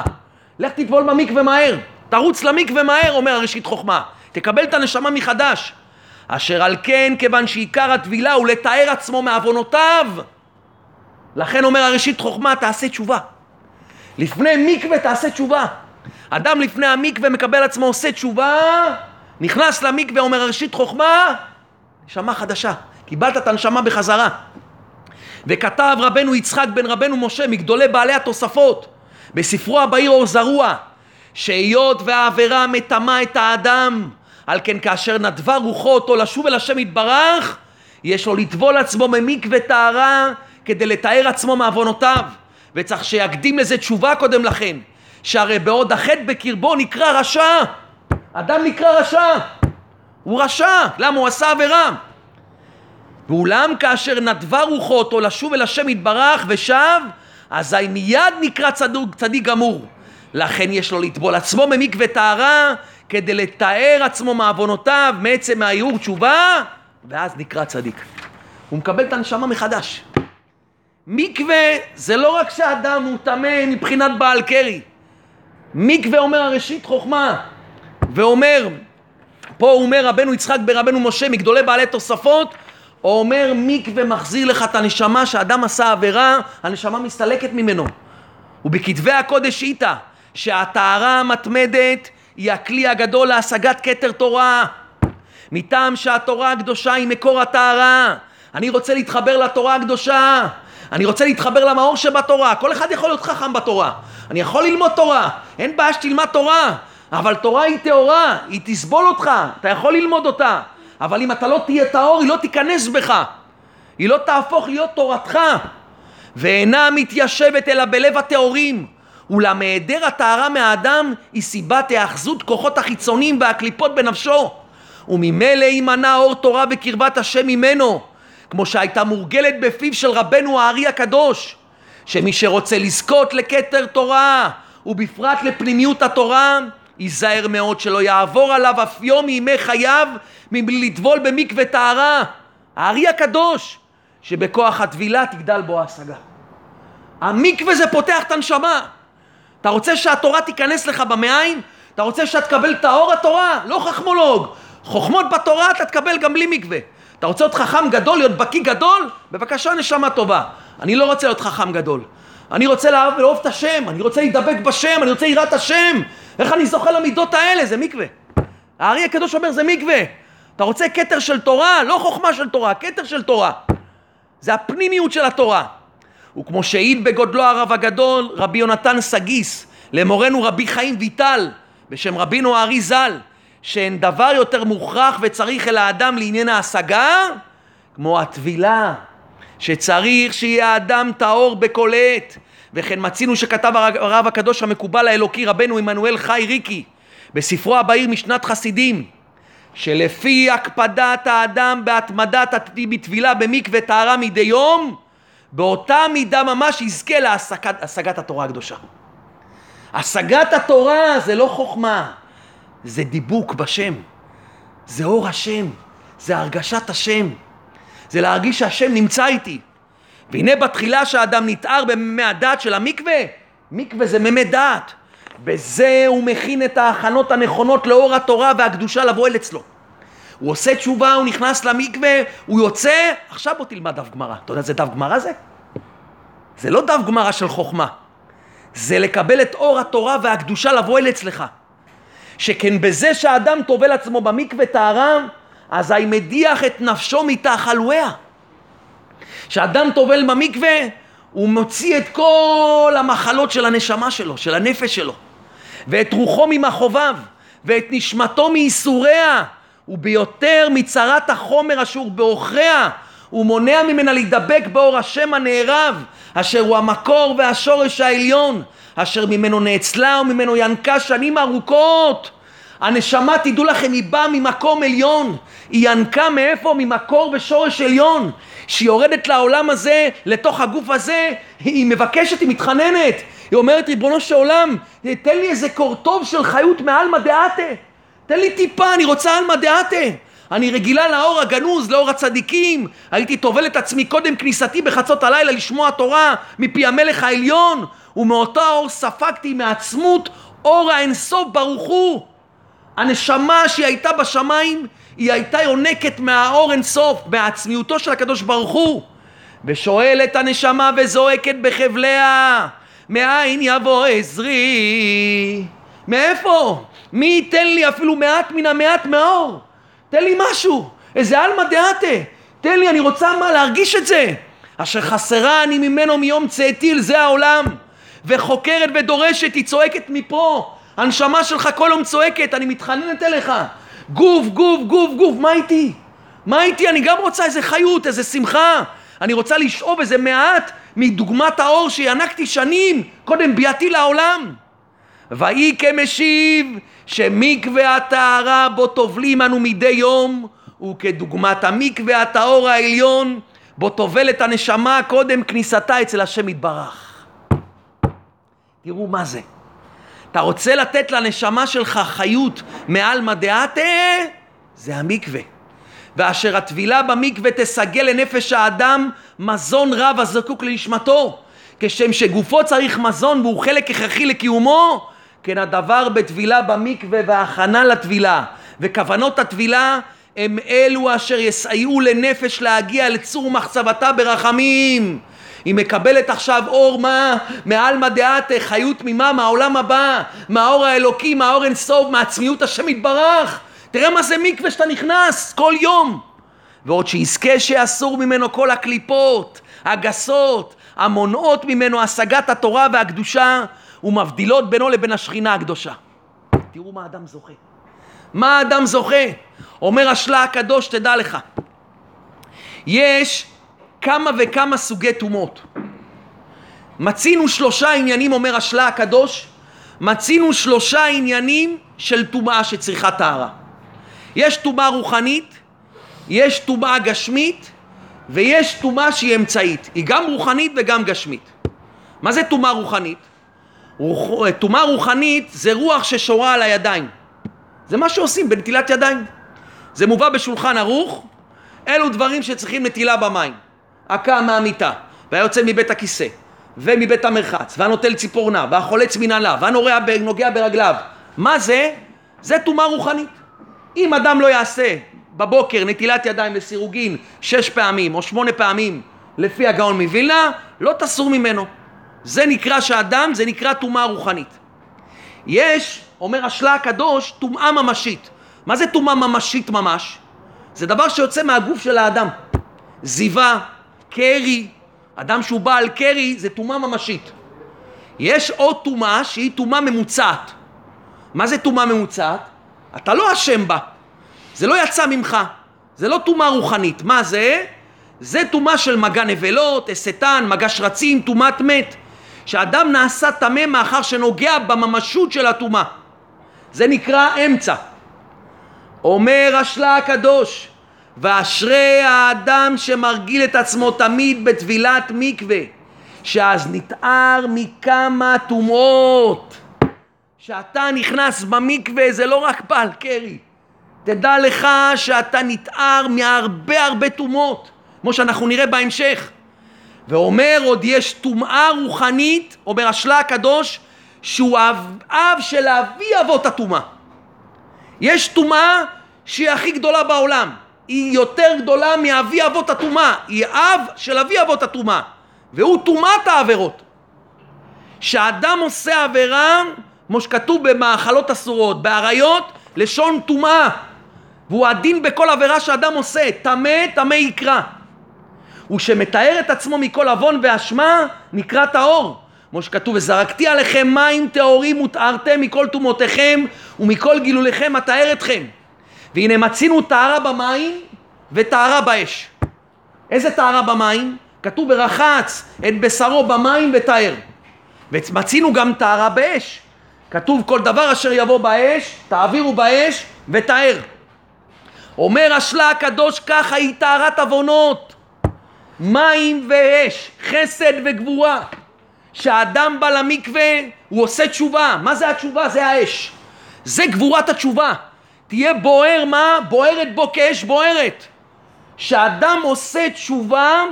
לך תטבול במקווה מהר, תרוץ למקווה מהר, אומר הראשית חוכמה. תקבל את הנשמה מחדש. אשר על כן, כיוון שעיקר הטבילה הוא לתאר עצמו מעוונותיו, לכן אומר הראשית חוכמה, תעשה תשובה. לפני מקווה תעשה תשובה. אדם לפני המקווה מקבל עצמו, עושה תשובה, נכנס למקווה, אומר הראשית חוכמה, נשמה חדשה. קיבלת את הנשמה בחזרה. וכתב רבנו יצחק בן רבנו משה, מגדולי בעלי התוספות, בספרו הבהיר אור זרוע, שהיות והעבירה מטמאה את האדם, על כן כאשר נדבה רוחו אותו לשוב אל השם יתברך, יש לו לטבול עצמו ממקווה טהרה כדי לתאר עצמו מעוונותיו, וצריך שיקדים לזה תשובה קודם לכן, שהרי בעוד החטא בקרבו נקרא רשע, אדם נקרא רשע, הוא רשע, למה? הוא עשה עבירה? ואולם כאשר נדבה רוחו אותו לשוב אל השם יתברך ושב, אזי מיד נקרא צדוק, צדיק גמור. לכן יש לו לטבול עצמו ממקווה טהרה כדי לתאר עצמו מעוונותיו מעצם מהערעור תשובה, ואז נקרא צדיק. הוא מקבל את הנשמה מחדש. מקווה זה לא רק שאדם הוא טמא מבחינת בעל קרי. מקווה אומר הראשית חוכמה, ואומר, פה אומר רבנו יצחק ברבנו משה, מגדולי בעלי תוספות, הוא אומר מקווה מחזיר לך את הנשמה שאדם עשה עבירה, הנשמה מסתלקת ממנו. ובכתבי הקודש איתה, שהטהרה המתמדת היא הכלי הגדול להשגת כתר תורה. מטעם שהתורה הקדושה היא מקור הטהרה. אני רוצה להתחבר לתורה הקדושה. אני רוצה להתחבר למאור שבתורה. כל אחד יכול להיות חכם בתורה. אני יכול ללמוד תורה. אין בעיה שתלמד תורה. אבל תורה היא טהורה, היא תסבול אותך, אתה יכול ללמוד אותה. אבל אם אתה לא תהיה טהור, היא לא תיכנס בך. היא לא תהפוך להיות תורתך. ואינה מתיישבת אלא בלב הטהורים. אולם היעדר הטהרה מהאדם היא סיבת היאחזות כוחות החיצוניים והקליפות בנפשו. וממילא יימנע אור תורה בקרבת השם ממנו, כמו שהייתה מורגלת בפיו של רבנו הארי הקדוש, שמי שרוצה לזכות לכתר תורה, ובפרט לפנימיות התורה, ייזהר מאוד שלא יעבור עליו אף יום מימי חייו מבלי לטבול במקווה טהרה. הארי הקדוש, שבכוח הטבילה תגדל בו ההשגה. המקווה זה פותח את הנשמה. אתה רוצה שהתורה תיכנס לך במעיים? אתה רוצה שאתה תקבל את האור התורה? לא חכמולוג. חוכמות בתורה אתה תקבל גם בלי מקווה. אתה רוצה להיות חכם גדול, להיות בקיא גדול? בבקשה, נשמה טובה. אני לא רוצה להיות חכם גדול. אני רוצה לאהוב ולאהוב את השם, אני רוצה להידבק בשם, אני רוצה יראת השם. איך אני זוכה למידות האלה? זה מקווה. הארי הקדוש אומר זה מקווה. אתה רוצה כתר של תורה? לא חוכמה של תורה, כתר של תורה. זה הפנימיות של התורה. וכמו שהעיד בגודלו הרב הגדול, רבי יונתן סגיס, למורנו רבי חיים ויטל, בשם רבינו הארי ז"ל, שאין דבר יותר מוכרח וצריך אל האדם לעניין ההשגה, כמו הטבילה, שצריך שיהיה האדם טהור בכל עת. וכן מצינו שכתב הרב הקדוש המקובל האלוקי רבנו עמנואל חי ריקי בספרו הבהיר משנת חסידים שלפי הקפדת האדם בהתמדת בטבילה במקווה טהרה מדי יום באותה מידה ממש יזכה להשגת התורה הקדושה. השגת התורה זה לא חוכמה, זה דיבוק בשם, זה אור השם, זה הרגשת השם, זה להרגיש שהשם נמצא איתי. והנה בתחילה שהאדם נתער בממי הדת של המקווה, מקווה זה ממי דת. בזה הוא מכין את ההכנות הנכונות לאור התורה והקדושה לבוא אל אצלו. הוא עושה תשובה, הוא נכנס למקווה, הוא יוצא, עכשיו בוא תלמד דף גמרא. אתה יודע איזה דף גמרא זה? זה לא דף גמרא של חוכמה. זה לקבל את אור התורה והקדושה לבוא אל אצלך. שכן בזה שהאדם טובל עצמו במקווה טהרה, אזי מדיח את נפשו מתחלואיה. כשאדם טובל במקווה, הוא מוציא את כל המחלות של הנשמה שלו, של הנפש שלו, ואת רוחו ממחוביו, ואת נשמתו מייסוריה, וביותר מצרת החומר אשר בעוכריה, הוא מונע ממנה להידבק באור השם הנערב, אשר הוא המקור והשורש העליון, אשר ממנו נאצלה וממנו ינקה שנים ארוכות. הנשמה, תדעו לכם, היא באה ממקום עליון. היא ינקה מאיפה? ממקור ושורש עליון. שהיא יורדת לעולם הזה, לתוך הגוף הזה, היא מבקשת, היא מתחננת. היא אומרת, ריבונו של עולם, תן לי איזה קורטוב של חיות מעלמא דעתה. תן לי טיפה, אני רוצה עלמא דעתה. אני רגילה לאור הגנוז, לאור הצדיקים. הייתי טובל את עצמי קודם כניסתי בחצות הלילה לשמוע תורה מפי המלך העליון, ומאותו האור ספגתי מעצמות אור האינסוף ברוך הוא. הנשמה שהיא הייתה בשמיים, היא הייתה יונקת מהאור אינסוף, מעצמיותו של הקדוש ברוך הוא. ושואלת הנשמה וזועקת בחבליה, מאין יבוא עזרי? מאיפה? מי ייתן לי אפילו מעט מן המעט מהאור? תן לי משהו, איזה עלמא דעתה. תן לי, אני רוצה מה? להרגיש את זה. אשר חסרה אני ממנו מיום צאתי אל זה העולם. וחוקרת ודורשת, היא צועקת מפה. הנשמה שלך כל יום צועקת, אני מתחננת אליך. גוף, גוף, גוף, גוף, מה איתי? מה איתי? אני גם רוצה איזה חיות, איזה שמחה. אני רוצה לשאוב איזה מעט מדוגמת האור שינקתי שנים, קודם ביאתי לעולם. ויהי כמשיב שמקווה הטהרה בו טובלים אנו מדי יום הוא כדוגמת המקווה הטהור העליון בו טובלת הנשמה קודם כניסתה אצל השם יתברך. תראו מה זה. אתה רוצה לתת לנשמה שלך חיות מעל מדעתה? זה המקווה. ואשר הטבילה במקווה תסגל לנפש האדם מזון רב הזקוק לנשמתו. כשם שגופו צריך מזון והוא חלק הכרחי לקיומו, כן הדבר בטבילה במקווה והכנה לטבילה. וכוונות הטבילה הם אלו אשר יסייעו לנפש להגיע לצור מחצבתה ברחמים. היא מקבלת עכשיו אור מה? מעלמא דעתה, חיות ממה? מהעולם הבא, מהאור האלוקי, מהאור אינסוף, מעצמיות השם יתברך. תראה מה זה מקווה שאתה נכנס כל יום. ועוד שיזכה שאסור ממנו כל הקליפות, הגסות, המונעות ממנו השגת התורה והקדושה ומבדילות בינו לבין השכינה הקדושה. תראו מה אדם זוכה. מה האדם זוכה? אומר השלה הקדוש, תדע לך. יש כמה וכמה סוגי טומאות. מצינו שלושה עניינים, אומר השלה הקדוש, מצינו שלושה עניינים של טומאה שצריכה טהרה. יש טומאה רוחנית, יש טומאה גשמית ויש טומאה שהיא אמצעית. היא גם רוחנית וגם גשמית. מה זה טומאה רוחנית? טומאה רוחנית זה רוח ששורה על הידיים. זה מה שעושים בנטילת ידיים. זה מובא בשולחן ערוך, אלו דברים שצריכים נטילה במים. הקם מהמיטה, והיוצא מבית הכיסא, ומבית המרחץ, והנוטל ציפורנה, והחולץ מנעליו, והנוגע ברגליו. מה זה? זה טומאה רוחנית. אם אדם לא יעשה בבוקר נטילת ידיים לסירוגין שש פעמים או שמונה פעמים לפי הגאון מווילנה, לא תסור ממנו. זה נקרא שאדם, זה נקרא טומאה רוחנית. יש, אומר השלה הקדוש, טומאה ממשית. מה זה טומאה ממשית ממש? זה דבר שיוצא מהגוף של האדם. זיווה, קרי, אדם שהוא בעל קרי זה טומאה ממשית. יש עוד טומאה שהיא טומאה ממוצעת. מה זה טומאה ממוצעת? אתה לא אשם בה. זה לא יצא ממך. זה לא טומאה רוחנית. מה זה? זה טומאה של מגע נבלות, הסתן, מגע שרצים, טומאת מת. שאדם נעשה טמא מאחר שנוגע בממשות של הטומאה. זה נקרא אמצע. אומר השלה הקדוש, ואשרי האדם שמרגיל את עצמו תמיד בטבילת מקווה, שאז נתער מכמה טומאות. שאתה נכנס במקווה זה לא רק בעל קרי. תדע לך שאתה נתער מהרבה הרבה טומאות, כמו שאנחנו נראה בהמשך. ואומר עוד יש טומאה רוחנית, אומר השלה הקדוש, שהוא אב, אב של אבי אבות הטומאה. יש טומאה שהיא הכי גדולה בעולם, היא יותר גדולה מאבי אבות הטומאה, היא אב של אבי אבות הטומאה, והוא טומאת העבירות. שאדם עושה עבירה, כמו שכתוב במאכלות אסורות, באריות, לשון טומאה, והוא הדין בכל עבירה שאדם עושה, טמא, טמא יקרא. ושמתאר את עצמו מכל עוון ואשמה, נקרא טהור. כמו שכתוב, וזרקתי עליכם מים טהורים ותארתם מכל טומאותיכם ומכל גילוליכם אטהר אתכם. והנה מצינו טהרה במים וטהרה באש. איזה טהרה במים? כתוב ורחץ את בשרו במים וטהר. ומצינו גם טהרה באש. כתוב כל דבר אשר יבוא באש, תעבירו באש וטהר. אומר השלה הקדוש ככה היא טהרת עוונות. מים ואש, חסד וגבורה. כשאדם בא למקווה הוא עושה תשובה. מה זה התשובה? זה האש. זה גבורת התשובה. תהיה בוער מה? בוערת בו כאש בוערת. כשאדם עושה תשובה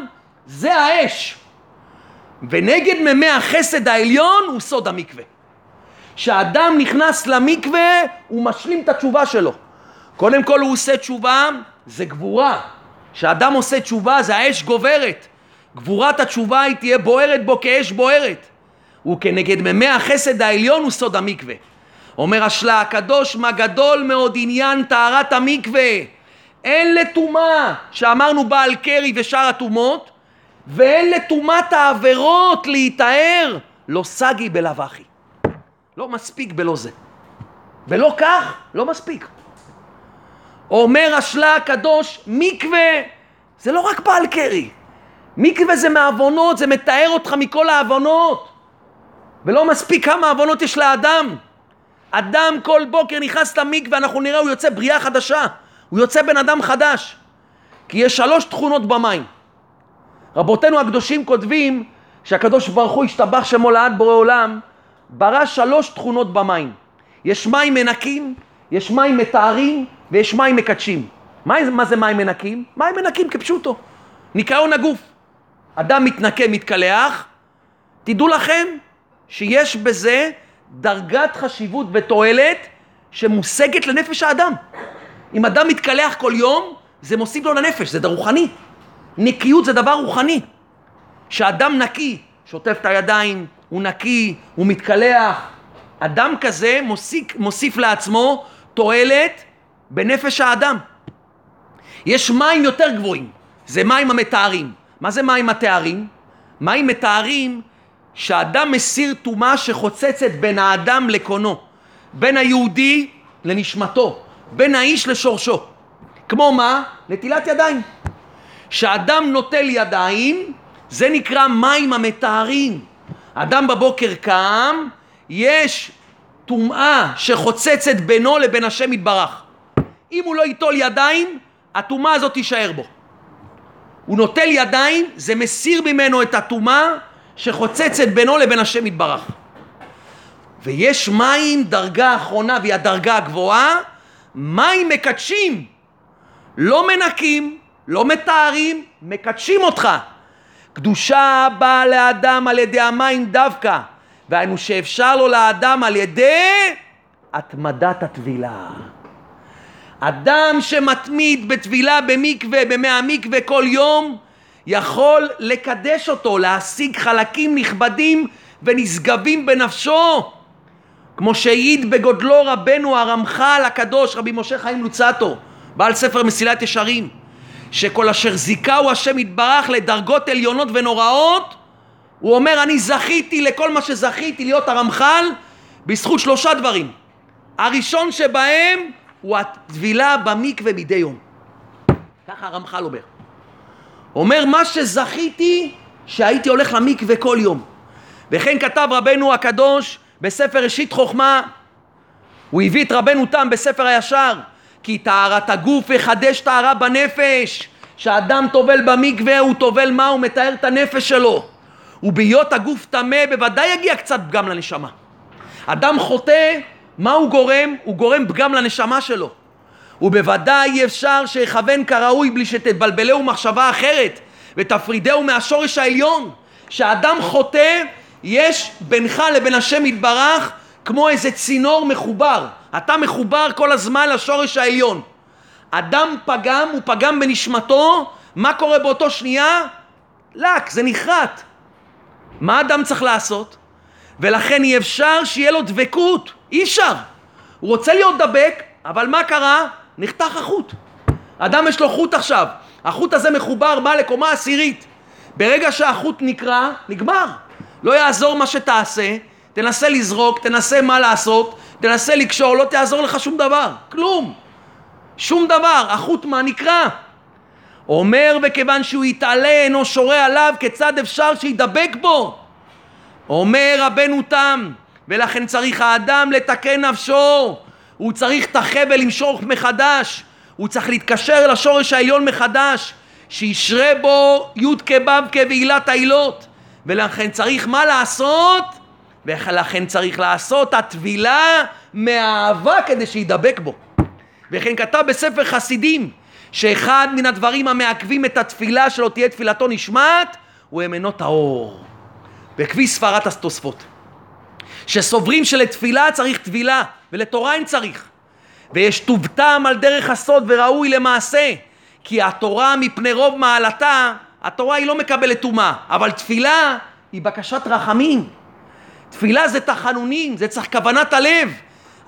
זה האש. ונגד מימי החסד העליון הוא סוד המקווה. כשאדם נכנס למקווה הוא משלים את התשובה שלו. קודם כל הוא עושה תשובה, זה גבורה. כשאדם עושה תשובה זה האש גוברת. גבורת התשובה היא תהיה בוערת בו כאש בוערת. וכנגד מימי החסד העליון הוא סוד המקווה. אומר השלה הקדוש מה גדול מאוד עניין טהרת המקווה. אין לטומאה שאמרנו בעל קרי ושאר הטומאות ואין לטומאת העבירות להיטהר לא סגי בלאו הכי. לא מספיק בלא זה. ולא כך, לא מספיק. אומר השלה הקדוש, מקווה זה לא רק בעל קרי. מקווה זה מעוונות, זה מתאר אותך מכל העוונות. ולא מספיק כמה עוונות יש לאדם. אדם כל בוקר נכנס למקווה, אנחנו נראה, הוא יוצא בריאה חדשה. הוא יוצא בן אדם חדש. כי יש שלוש תכונות במים. רבותינו הקדושים כותבים שהקדוש ברוך הוא השתבח שמו לעד בורא עולם, ברא שלוש תכונות במים. יש מים מנקים, יש מים מטהרים ויש מים מקדשים. מה, מה זה מים מנקים? מים מנקים כפשוטו. ניקיון הגוף. אדם מתנקה, מתקלח, תדעו לכם שיש בזה דרגת חשיבות ותועלת שמושגת לנפש האדם. אם אדם מתקלח כל יום, זה מוסיף לו לנפש, זה רוחני. נקיות זה דבר רוחני. שאדם נקי, שוטף את הידיים, הוא נקי, הוא מתקלח, אדם כזה מוסיף, מוסיף לעצמו תועלת בנפש האדם. יש מים יותר גבוהים, זה מים המתארים. מה זה מים התארים? מים מתארים שאדם מסיר טומאה שחוצצת בין האדם לקונו, בין היהודי לנשמתו, בין האיש לשורשו. כמו מה? נטילת ידיים. כשאדם נוטל ידיים, זה נקרא מים המתארים. אדם בבוקר קם, יש טומאה שחוצצת בינו לבין השם יתברך. אם הוא לא ייטול ידיים, הטומאה הזאת תישאר בו. הוא נוטל ידיים, זה מסיר ממנו את הטומאה שחוצצת בינו לבין השם יתברך. ויש מים דרגה אחרונה, והיא הדרגה הגבוהה, מים מקדשים, לא מנקים, לא מתארים, מקדשים אותך. קדושה באה לאדם על ידי המים דווקא, והיינו שאפשר לו לאדם על ידי התמדת הטבילה. אדם שמתמיד בטבילה במקווה, במי המקווה כל יום, יכול לקדש אותו, להשיג חלקים נכבדים ונשגבים בנפשו. כמו שהעיד בגודלו רבנו הרמח"ל הקדוש, רבי משה חיים לוצטו, בעל ספר מסילת ישרים, שכל אשר זיכהו השם יתברך לדרגות עליונות ונוראות, הוא אומר אני זכיתי לכל מה שזכיתי להיות הרמח"ל בזכות שלושה דברים. הראשון שבהם הוא הטבילה במקווה מדי יום. ככה הרמח"ל אומר. אומר מה שזכיתי שהייתי הולך למקווה כל יום. וכן כתב רבנו הקדוש בספר ראשית חוכמה, הוא הביא את רבנו תם בספר הישר, כי טהרת הגוף יחדש טהרה בנפש. כשאדם טובל במקווה הוא טובל מה? הוא מתאר את הנפש שלו. ובהיות הגוף טמא בוודאי יגיע קצת פגם לנשמה. אדם חוטא, מה הוא גורם? הוא גורם פגם לנשמה שלו. ובוודאי אי אפשר שיכוון כראוי בלי שתבלבלהו מחשבה אחרת ותפרידהו מהשורש העליון. כשאדם חוטא, יש בינך לבין השם יתברך כמו איזה צינור מחובר. אתה מחובר כל הזמן לשורש העליון. אדם פגם, הוא פגם בנשמתו, מה קורה באותו שנייה? לק, זה נחרט. מה אדם צריך לעשות? ולכן אי אפשר שיהיה לו דבקות, אי אפשר. הוא רוצה להיות דבק, אבל מה קרה? נחתך החוט. אדם יש לו חוט עכשיו, החוט הזה מחובר, בא לקומה עשירית. ברגע שהחוט נקרע, נגמר. לא יעזור מה שתעשה, תנסה לזרוק, תנסה מה לעשות, תנסה לקשור, לא תעזור לך שום דבר, כלום. שום דבר, החוט מה נקרע. אומר וכיוון שהוא יתעלה אינו שורה עליו, כיצד אפשר שידבק בו? אומר רבנו תם, ולכן צריך האדם לתקן נפשו, הוא צריך את החבל למשוך מחדש, הוא צריך להתקשר לשורש העליון מחדש, שישרה בו י' כבב כבעילת העילות, ולכן צריך מה לעשות? ולכן צריך לעשות הטבילה מהאהבה כדי שידבק בו. וכן כתב בספר חסידים שאחד מן הדברים המעכבים את התפילה שלו תהיה תפילתו נשמעת הוא אמנות האור. וכפי ספרת התוספות. שסוברים שלתפילה צריך טבילה ולתורה אין צריך. ויש טוב טעם על דרך הסוד וראוי למעשה כי התורה מפני רוב מעלתה התורה היא לא מקבלת טומאה אבל תפילה היא בקשת רחמים תפילה זה תחנונים זה צריך כוונת הלב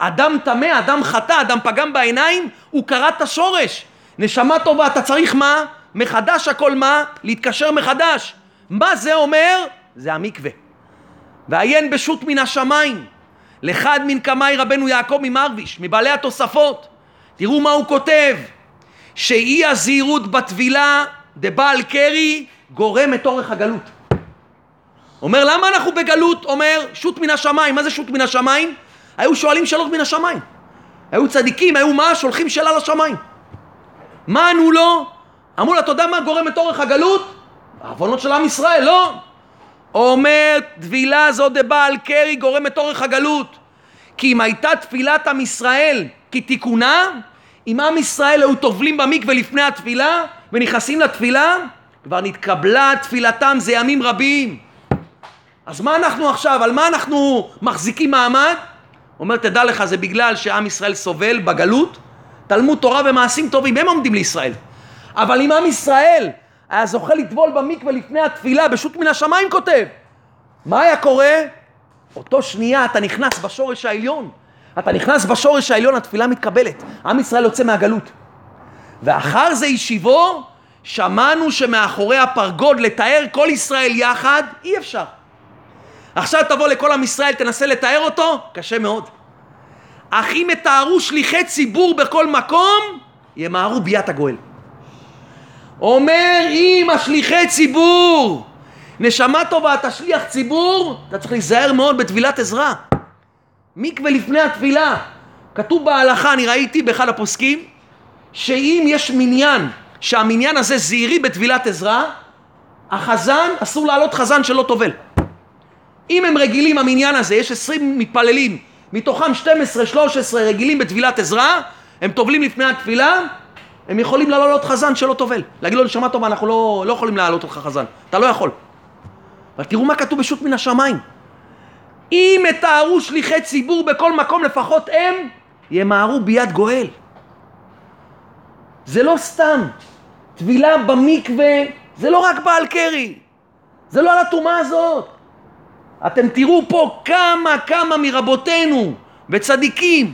אדם טמא, אדם חטא, אדם פגם בעיניים, הוא כרת את השורש. נשמה טובה, אתה צריך מה? מחדש הכל מה? להתקשר מחדש. מה זה אומר? זה המקווה. ועיין בשו"ת מן השמיים. לאחד מן קמאי רבנו יעקב ממרביש, מבעלי התוספות. תראו מה הוא כותב. שאי הזהירות בטבילה דבעל קרי גורם את אורך הגלות. אומר למה אנחנו בגלות? אומר שו"ת מן השמיים. מה זה שו"ת מן השמיים? היו שואלים שאלות מן השמיים. היו צדיקים, היו מה? שולחים שאלה לשמיים. מה ענו לו? אמרו לו, אתה יודע מה גורם את אורך הגלות? העוונות של עם ישראל, לא. אומר, טבילה זו דבעל קרי גורמת אורך הגלות. כי אם הייתה תפילת עם ישראל כתיקונה, אם עם ישראל היו טובלים במקווה לפני התפילה ונכנסים לתפילה, כבר נתקבלה תפילתם זה ימים רבים. אז מה אנחנו עכשיו, על מה אנחנו מחזיקים מעמד? אומר, תדע לך, זה בגלל שעם ישראל סובל בגלות, תלמוד תורה ומעשים טובים, הם עומדים לישראל. אבל אם עם ישראל היה זוכה לטבול במקווה לפני התפילה, בשו"ת מן השמיים כותב, מה היה קורה? אותו שנייה אתה נכנס בשורש העליון. אתה נכנס בשורש העליון, התפילה מתקבלת. עם ישראל יוצא מהגלות. ואחר זה ישיבו, שמענו שמאחורי הפרגוד לתאר כל ישראל יחד, אי אפשר. עכשיו תבוא לכל עם ישראל, תנסה לתאר אותו, קשה מאוד. אך אם יתארו שליחי ציבור בכל מקום, ימהרו ביאת הגואל. אומר אם השליחי ציבור, נשמה טובה, אתה שליח ציבור, אתה צריך להיזהר מאוד בטבילת עזרה. מקווה לפני התפילה. כתוב בהלכה, אני ראיתי באחד הפוסקים, שאם יש מניין, שהמניין הזה זהירי בטבילת עזרה, החזן, אסור לעלות חזן שלא טובל. אם הם רגילים המניין הזה, יש 20 מתפללים, מתוכם 12-13 רגילים בטבילת עזרה, הם טובלים לפני התפילה, הם יכולים לעלות חזן שלא טובל. להגיד לו, נשמה טובה, אנחנו לא, לא יכולים להעלות אותך חזן. אתה לא יכול. אבל תראו מה כתוב בשו"ת מן השמיים. אם יתארו שליחי ציבור בכל מקום, לפחות הם ימהרו ביד גואל. זה לא סתם. טבילה במקווה זה לא רק בעל קרי. זה לא על הטומאה הזאת. אתם תראו פה כמה כמה מרבותינו וצדיקים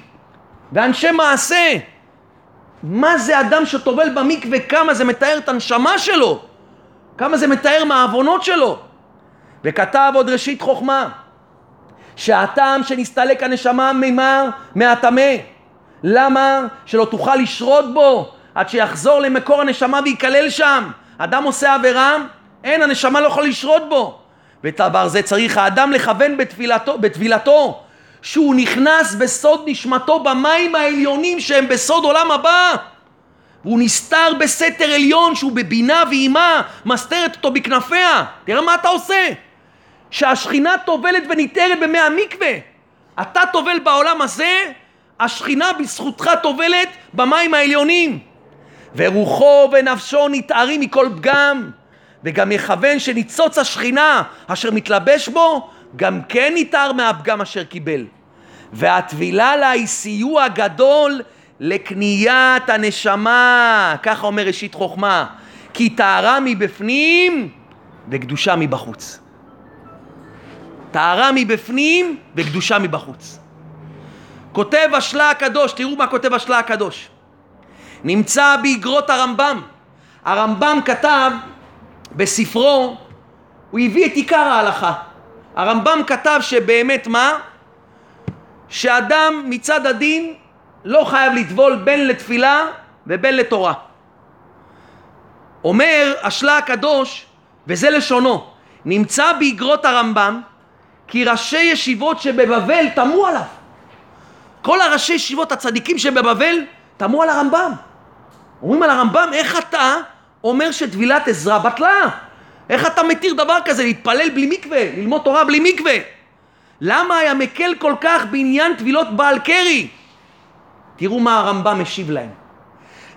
ואנשי מעשה מה זה אדם שטובל במקווה, כמה זה מתאר את הנשמה שלו, כמה זה מתאר מהעוונות שלו. וכתב עוד ראשית חוכמה, שהטעם שנסתלק הנשמה מימה מהטמא. למה? שלא תוכל לשרות בו עד שיחזור למקור הנשמה וייכלל שם. אדם עושה עבירה, אין, הנשמה לא יכולה לשרות בו. ואת הדבר זה צריך האדם לכוון בתפילתו, בתפילתו שהוא נכנס בסוד נשמתו במים העליונים שהם בסוד עולם הבא. והוא נסתר בסתר עליון שהוא בבינה ואימה, מסתרת אותו בכנפיה. תראה מה אתה עושה. שהשכינה טובלת וניתרת במי המקווה. אתה טובל בעולם הזה, השכינה בזכותך טובלת במים העליונים. ורוחו ונפשו נתארים מכל פגם, וגם יכוון שניצוץ השכינה אשר מתלבש בו, גם כן נתאר מהפגם אשר קיבל. והטבילה לה היא סיוע גדול לקניית הנשמה, ככה אומר ראשית חוכמה, כי טהרה מבפנים וקדושה מבחוץ. טהרה מבפנים וקדושה מבחוץ. כותב השלה הקדוש, תראו מה כותב השלה הקדוש. נמצא באגרות הרמב"ם. הרמב"ם כתב בספרו, הוא הביא את עיקר ההלכה. הרמב"ם כתב שבאמת מה? שאדם מצד הדין לא חייב לטבול בין לתפילה ובין לתורה. אומר השלה הקדוש, וזה לשונו, נמצא באגרות הרמב"ם כי ראשי ישיבות שבבבל תמו עליו. כל הראשי ישיבות הצדיקים שבבבל תמו על הרמב"ם. אומרים על הרמב"ם, איך אתה אומר שטבילת עזרה בטלה? איך אתה מתיר דבר כזה, להתפלל בלי מקווה, ללמוד תורה בלי מקווה? למה היה מקל כל כך בעניין טבילות בעל קרי? תראו מה הרמב"ם משיב להם.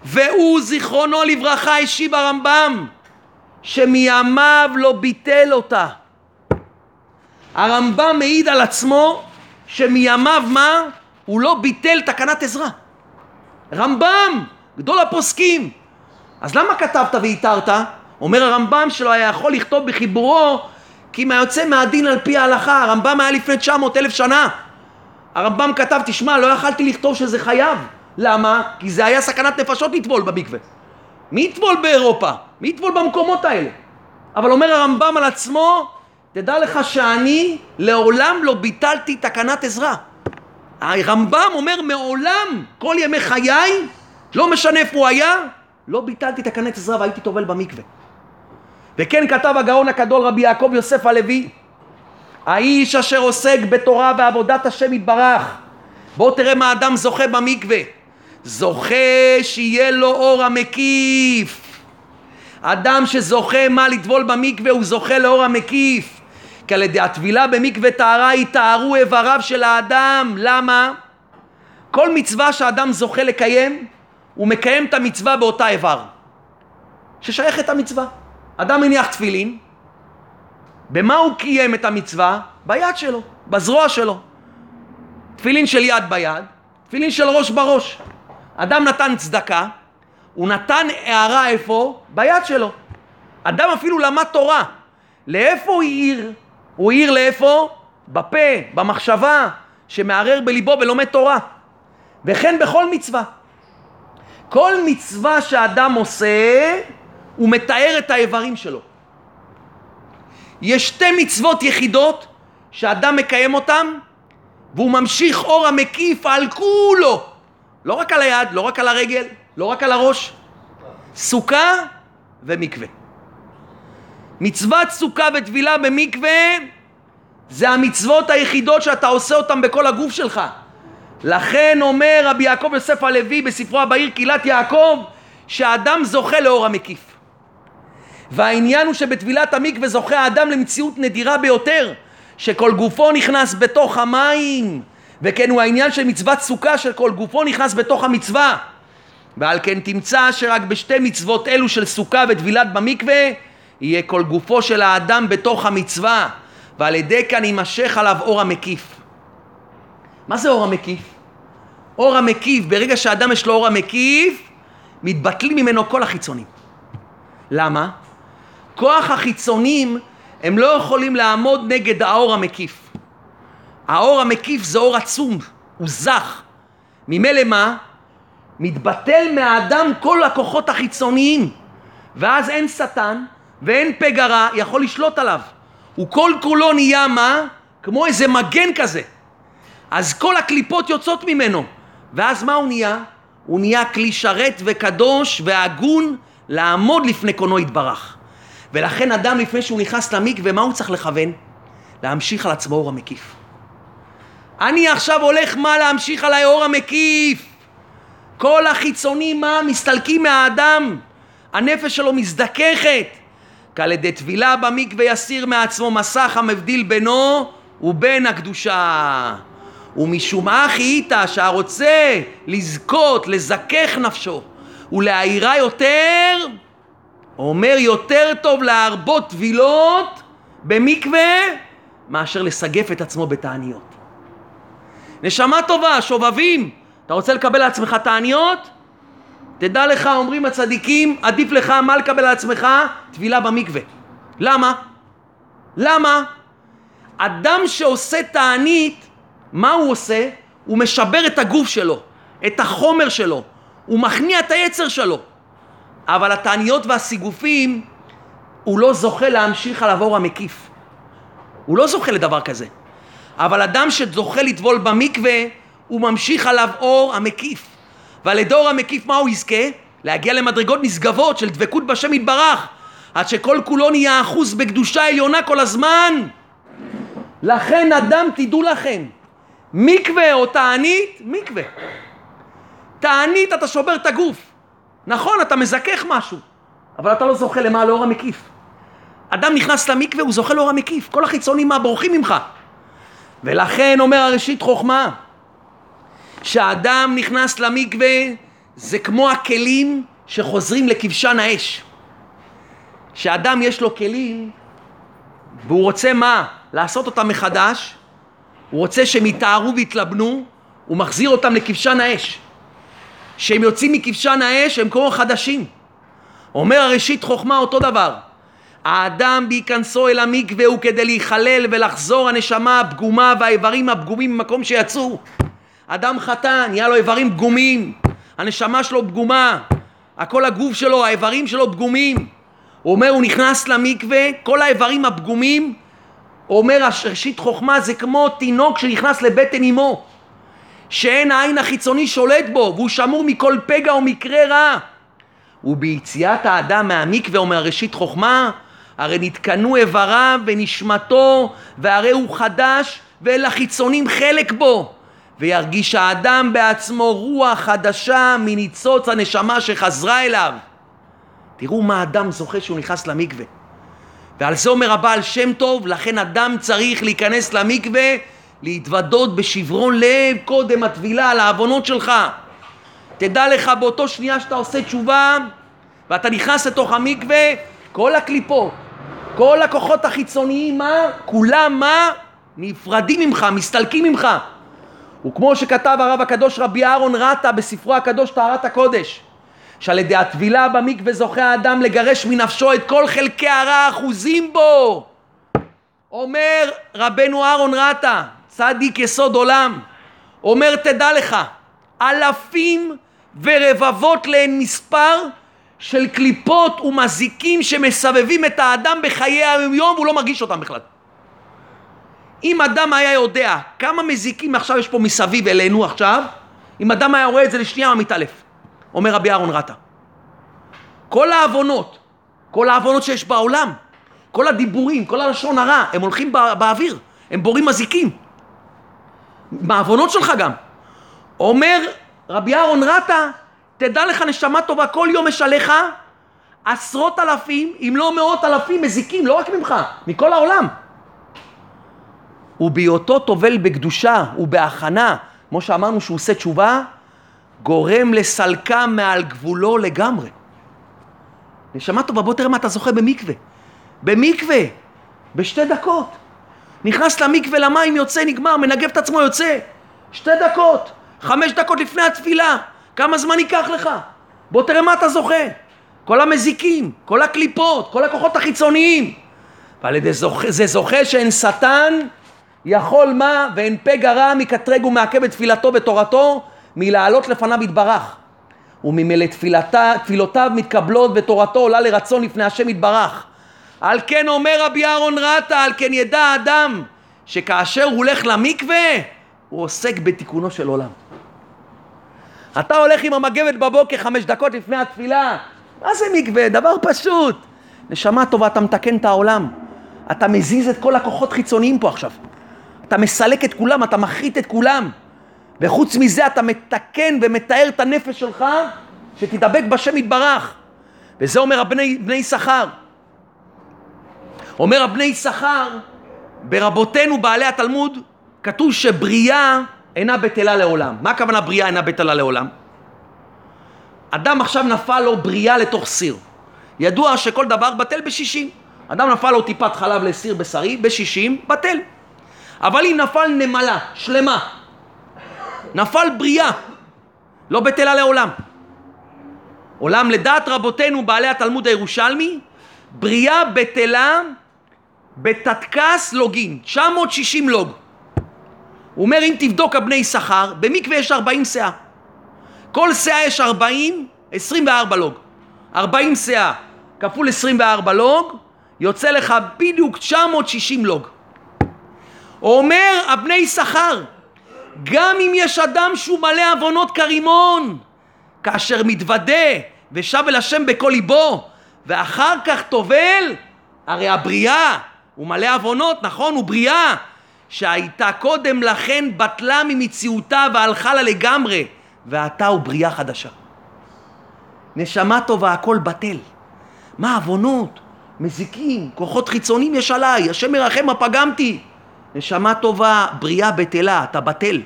והוא זיכרונו לברכה השיב הרמב"ם שמימיו לא ביטל אותה. הרמב"ם מעיד על עצמו שמימיו מה? הוא לא ביטל תקנת עזרה. רמב"ם, גדול הפוסקים. אז למה כתבת והתרת? אומר הרמב"ם שלא היה יכול לכתוב בחיבורו כי אם היוצא מהדין על פי ההלכה, הרמב"ם היה לפני 900 אלף שנה. הרמב"ם כתב, תשמע, לא יכלתי לכתוב שזה חייב. למה? כי זה היה סכנת נפשות לטבול במקווה. מי יטבול באירופה? מי יטבול במקומות האלה? אבל אומר הרמב"ם על עצמו, תדע לך שאני לעולם לא ביטלתי תקנת עזרה. הרמב"ם אומר מעולם, כל ימי חיי, לא משנה איפה הוא היה, לא ביטלתי תקנת עזרה והייתי טובל במקווה. וכן כתב הגאון הקדול רבי יעקב יוסף הלוי, האיש אשר עוסק בתורה ועבודת השם יתברך, בוא תראה מה אדם זוכה במקווה, זוכה שיהיה לו אור המקיף. אדם שזוכה מה לטבול במקווה הוא זוכה לאור המקיף. כי על ידי הטבילה במקווה טהרה יטהרו איבריו של האדם. למה? כל מצווה שאדם זוכה לקיים, הוא מקיים את המצווה באותה איבר. ששייכת המצווה. אדם מניח תפילין, במה הוא קיים את המצווה? ביד שלו, בזרוע שלו. תפילין של יד ביד, תפילין של ראש בראש. אדם נתן צדקה, הוא נתן הערה איפה? ביד שלו. אדם אפילו למד תורה. לאיפה הוא העיר? הוא העיר לאיפה? בפה, במחשבה, שמערער בליבו ולומד תורה. וכן בכל מצווה. כל מצווה שאדם עושה, הוא מתאר את האיברים שלו. יש שתי מצוות יחידות שאדם מקיים אותן והוא ממשיך אור המקיף על כולו. לא רק על היד, לא רק על הרגל, לא רק על הראש. סוכה ומקווה. מצוות סוכה וטבילה במקווה זה המצוות היחידות שאתה עושה אותן בכל הגוף שלך. לכן אומר רבי יעקב יוסף הלוי בספרו הבהיר קהילת יעקב שהאדם זוכה לאור המקיף. והעניין הוא שבטבילת המקווה זוכה האדם למציאות נדירה ביותר שכל גופו נכנס בתוך המים, וכן הוא העניין של מצוות סוכה שכל גופו נכנס בתוך המצווה. ועל כן תמצא שרק בשתי מצוות אלו של סוכה וטבילת במקווה יהיה כל גופו של האדם בתוך המצווה, ועל ידי כאן יימשך עליו אור המקיף. מה זה אור המקיף? אור המקיף, ברגע שאדם יש לו אור המקיף, מתבטלים ממנו כל החיצונים. למה? כוח החיצונים הם לא יכולים לעמוד נגד האור המקיף. האור המקיף זה אור עצום, הוא זך. ממילא מה? מתבטל מהאדם כל הכוחות החיצוניים, ואז אין שטן ואין פגרה יכול לשלוט עליו. הוא כל כולו נהיה מה? כמו איזה מגן כזה. אז כל הקליפות יוצאות ממנו, ואז מה הוא נהיה? הוא נהיה כלי שרת וקדוש והגון לעמוד לפני קונו יתברך. ולכן אדם לפני שהוא נכנס למקווה, מה הוא צריך לכוון? להמשיך על עצמו אור המקיף. אני עכשיו הולך מה להמשיך על האור המקיף. כל החיצונים מה? מסתלקים מהאדם. הנפש שלו מזדככת. כי על ידי טבילה במקווה יסיר מעצמו מסך המבדיל בינו ובין הקדושה. ומשום אחי איתה שהרוצה לזכות, לזכך נפשו ולהאירה יותר, אומר יותר טוב להרבות טבילות במקווה מאשר לסגף את עצמו בתעניות. נשמה טובה, שובבים, אתה רוצה לקבל לעצמך תעניות? תדע לך, אומרים הצדיקים, עדיף לך מה לקבל לעצמך? טבילה במקווה. למה? למה? אדם שעושה תענית, מה הוא עושה? הוא משבר את הגוף שלו, את החומר שלו, הוא מכניע את היצר שלו. אבל התעניות והסיגופים, הוא לא זוכה להמשיך על העבור המקיף. הוא לא זוכה לדבר כזה. אבל אדם שזוכה לטבול במקווה, הוא ממשיך עליו אור המקיף. ועל ידי אור המקיף מה הוא יזכה? להגיע למדרגות נשגבות של דבקות בשם יתברך, עד שכל כולו נהיה אחוז בקדושה עליונה כל הזמן. לכן אדם, תדעו לכם, מקווה או תענית, מקווה. תענית אתה שובר את הגוף. נכון, אתה מזכך משהו, אבל אתה לא זוכה למה? לאור המקיף. אדם נכנס למקווה, הוא זוכה לאור המקיף. כל החיצונים מה? בורחים ממך. ולכן אומר הראשית חוכמה, כשאדם נכנס למקווה זה כמו הכלים שחוזרים לכבשן האש. כשאדם יש לו כלים והוא רוצה מה? לעשות אותם מחדש, הוא רוצה שהם יתארו ויתלבנו, הוא מחזיר אותם לכבשן האש. כשהם יוצאים מכבשן האש הם כמו חדשים. אומר הראשית חוכמה אותו דבר. האדם בהיכנסו אל המקווה הוא כדי להיכלל ולחזור הנשמה הפגומה והאיברים הפגומים ממקום שיצאו. אדם חטא, נהיה לו איברים פגומים, הנשמה שלו פגומה, הכל הגוף שלו, האיברים שלו פגומים. הוא אומר, הוא נכנס למקווה, כל האיברים הפגומים, הוא אומר, ראשית חוכמה זה כמו תינוק שנכנס לבטן אמו, שאין העין החיצוני שולט בו, והוא שמור מכל פגע או מקרה רע. וביציאת האדם מהמקווה, אומר ראשית חוכמה, הרי נתקנו איבריו ונשמתו, והרי הוא חדש, ואין לחיצונים חלק בו. וירגיש האדם בעצמו רוח חדשה מניצוץ הנשמה שחזרה אליו. תראו מה אדם זוכה שהוא נכנס למקווה. ועל זה אומר הבעל שם טוב, לכן אדם צריך להיכנס למקווה, להתוודות בשברון לב קודם הטבילה על העוונות שלך. תדע לך באותו שנייה שאתה עושה תשובה ואתה נכנס לתוך המקווה, כל הקליפות, כל הכוחות החיצוניים, מה? כולם מה? נפרדים ממך, מסתלקים ממך. וכמו שכתב הרב הקדוש רבי אהרון רטה בספרו הקדוש טהרת הקודש, שעל ידי הטבילה במקווה זוכה האדם לגרש מנפשו את כל חלקי הרע האחוזים בו. אומר רבנו אהרון רטה, צדיק יסוד עולם, אומר תדע לך, אלפים ורבבות לאין מספר של קליפות ומזיקים שמסבבים את האדם בחיי היום והוא לא מרגיש אותם בכלל. אם אדם היה יודע כמה מזיקים עכשיו יש פה מסביב אלינו עכשיו, אם אדם היה רואה את זה לשנייה הוא מתעלף, אומר רבי אהרון רטה. כל העוונות, כל העוונות שיש בעולם, כל הדיבורים, כל הלשון הרע, הם הולכים בא, באוויר, הם בורים מזיקים. מהעוונות שלך גם. אומר רבי אהרון רטה, תדע לך נשמה טובה, כל יום יש עליך עשרות אלפים, אם לא מאות אלפים מזיקים, לא רק ממך, מכל העולם. ובהיותו טובל בקדושה ובהכנה, כמו שאמרנו שהוא עושה תשובה, גורם לסלקה מעל גבולו לגמרי. נשמה טובה, בוא תראה מה אתה זוכה במקווה. במקווה, בשתי דקות. נכנס למקווה, למים, יוצא, נגמר, מנגב את עצמו, יוצא. שתי דקות, חמש דקות לפני התפילה. כמה זמן ייקח לך? בוא תראה מה אתה זוכה. כל המזיקים, כל הקליפות, כל הכוחות החיצוניים. ועל ידי זוכה, זה זוכה שאין שטן יכול מה ואין פה גרע מקטרג ומעכב את תפילתו ותורתו מלעלות לפניו יתברך. וממילא תפילותיו מתקבלות ותורתו עולה לרצון לפני השם יתברך. על כן אומר רבי אהרון רטה, על כן ידע האדם שכאשר הוא הולך למקווה, הוא עוסק בתיקונו של עולם. אתה הולך עם המגבת בבוקר חמש דקות לפני התפילה, מה זה מקווה? דבר פשוט. נשמה טובה, אתה מתקן את העולם. אתה מזיז את כל הכוחות חיצוניים פה עכשיו. אתה מסלק את כולם, אתה מחריט את כולם. וחוץ מזה אתה מתקן ומתאר את הנפש שלך שתדבק בשם יתברך. וזה אומר הבני בני יששכר. אומר הבני יששכר, ברבותינו בעלי התלמוד, כתוב שבריאה אינה בטלה לעולם. מה הכוונה בריאה אינה בטלה לעולם? אדם עכשיו נפל לו בריאה לתוך סיר. ידוע שכל דבר בטל בשישים. אדם נפל לו טיפת חלב לסיר בשרי, בשישים, בטל. אבל אם נפל נמלה, שלמה, נפל בריאה, לא בטלה לעולם. עולם לדעת רבותינו בעלי התלמוד הירושלמי, בריאה בטלה בתתקס לוגין, 960 לוג. הוא אומר אם תבדוק הבני יששכר, במקווה יש 40 שאה. כל שאה יש 40, 24 לוג. 40 שאה כפול 24 לוג, יוצא לך בדיוק 960 לוג. אומר הבני יששכר, גם אם יש אדם שהוא מלא עוונות כרימון, כאשר מתוודה ושב אל השם בכל ליבו, ואחר כך טובל, הרי הבריאה הוא מלא עוונות, נכון? הוא בריאה שהייתה קודם לכן בטלה ממציאותה והלכה לה לגמרי, ועתה הוא בריאה חדשה. נשמה טובה, הכל בטל. מה עוונות? מזיקים, כוחות חיצוניים יש עליי, השם מרחם מה פגמתי. נשמה טובה, בריאה בטלה, אתה בטל.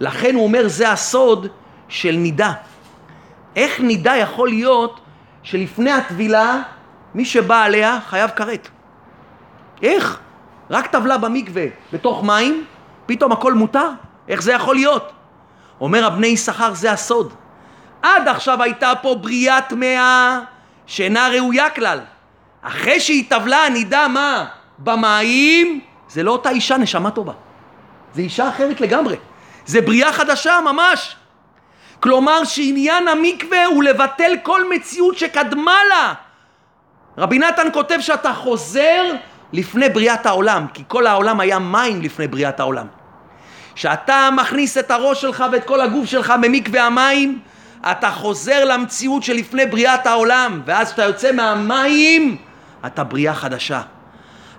לכן הוא אומר, זה הסוד של נידה. איך נידה יכול להיות שלפני הטבילה, מי שבא עליה חייב כרת? איך? רק טבלה במקווה בתוך מים, פתאום הכל מותר? איך זה יכול להיות? אומר הבני יששכר, זה הסוד. עד עכשיו הייתה פה בריאה טמאה שאינה ראויה כלל. אחרי שהיא טבלה, נדע מה? במים, זה לא אותה אישה נשמה טובה. זה אישה אחרת לגמרי. זה בריאה חדשה ממש. כלומר שעניין המקווה הוא לבטל כל מציאות שקדמה לה. רבי נתן כותב שאתה חוזר לפני בריאת העולם, כי כל העולם היה מים לפני בריאת העולם. כשאתה מכניס את הראש שלך ואת כל הגוף שלך במקווה המים, אתה חוזר למציאות שלפני בריאת העולם, ואז כשאתה יוצא מהמים, אתה בריאה חדשה.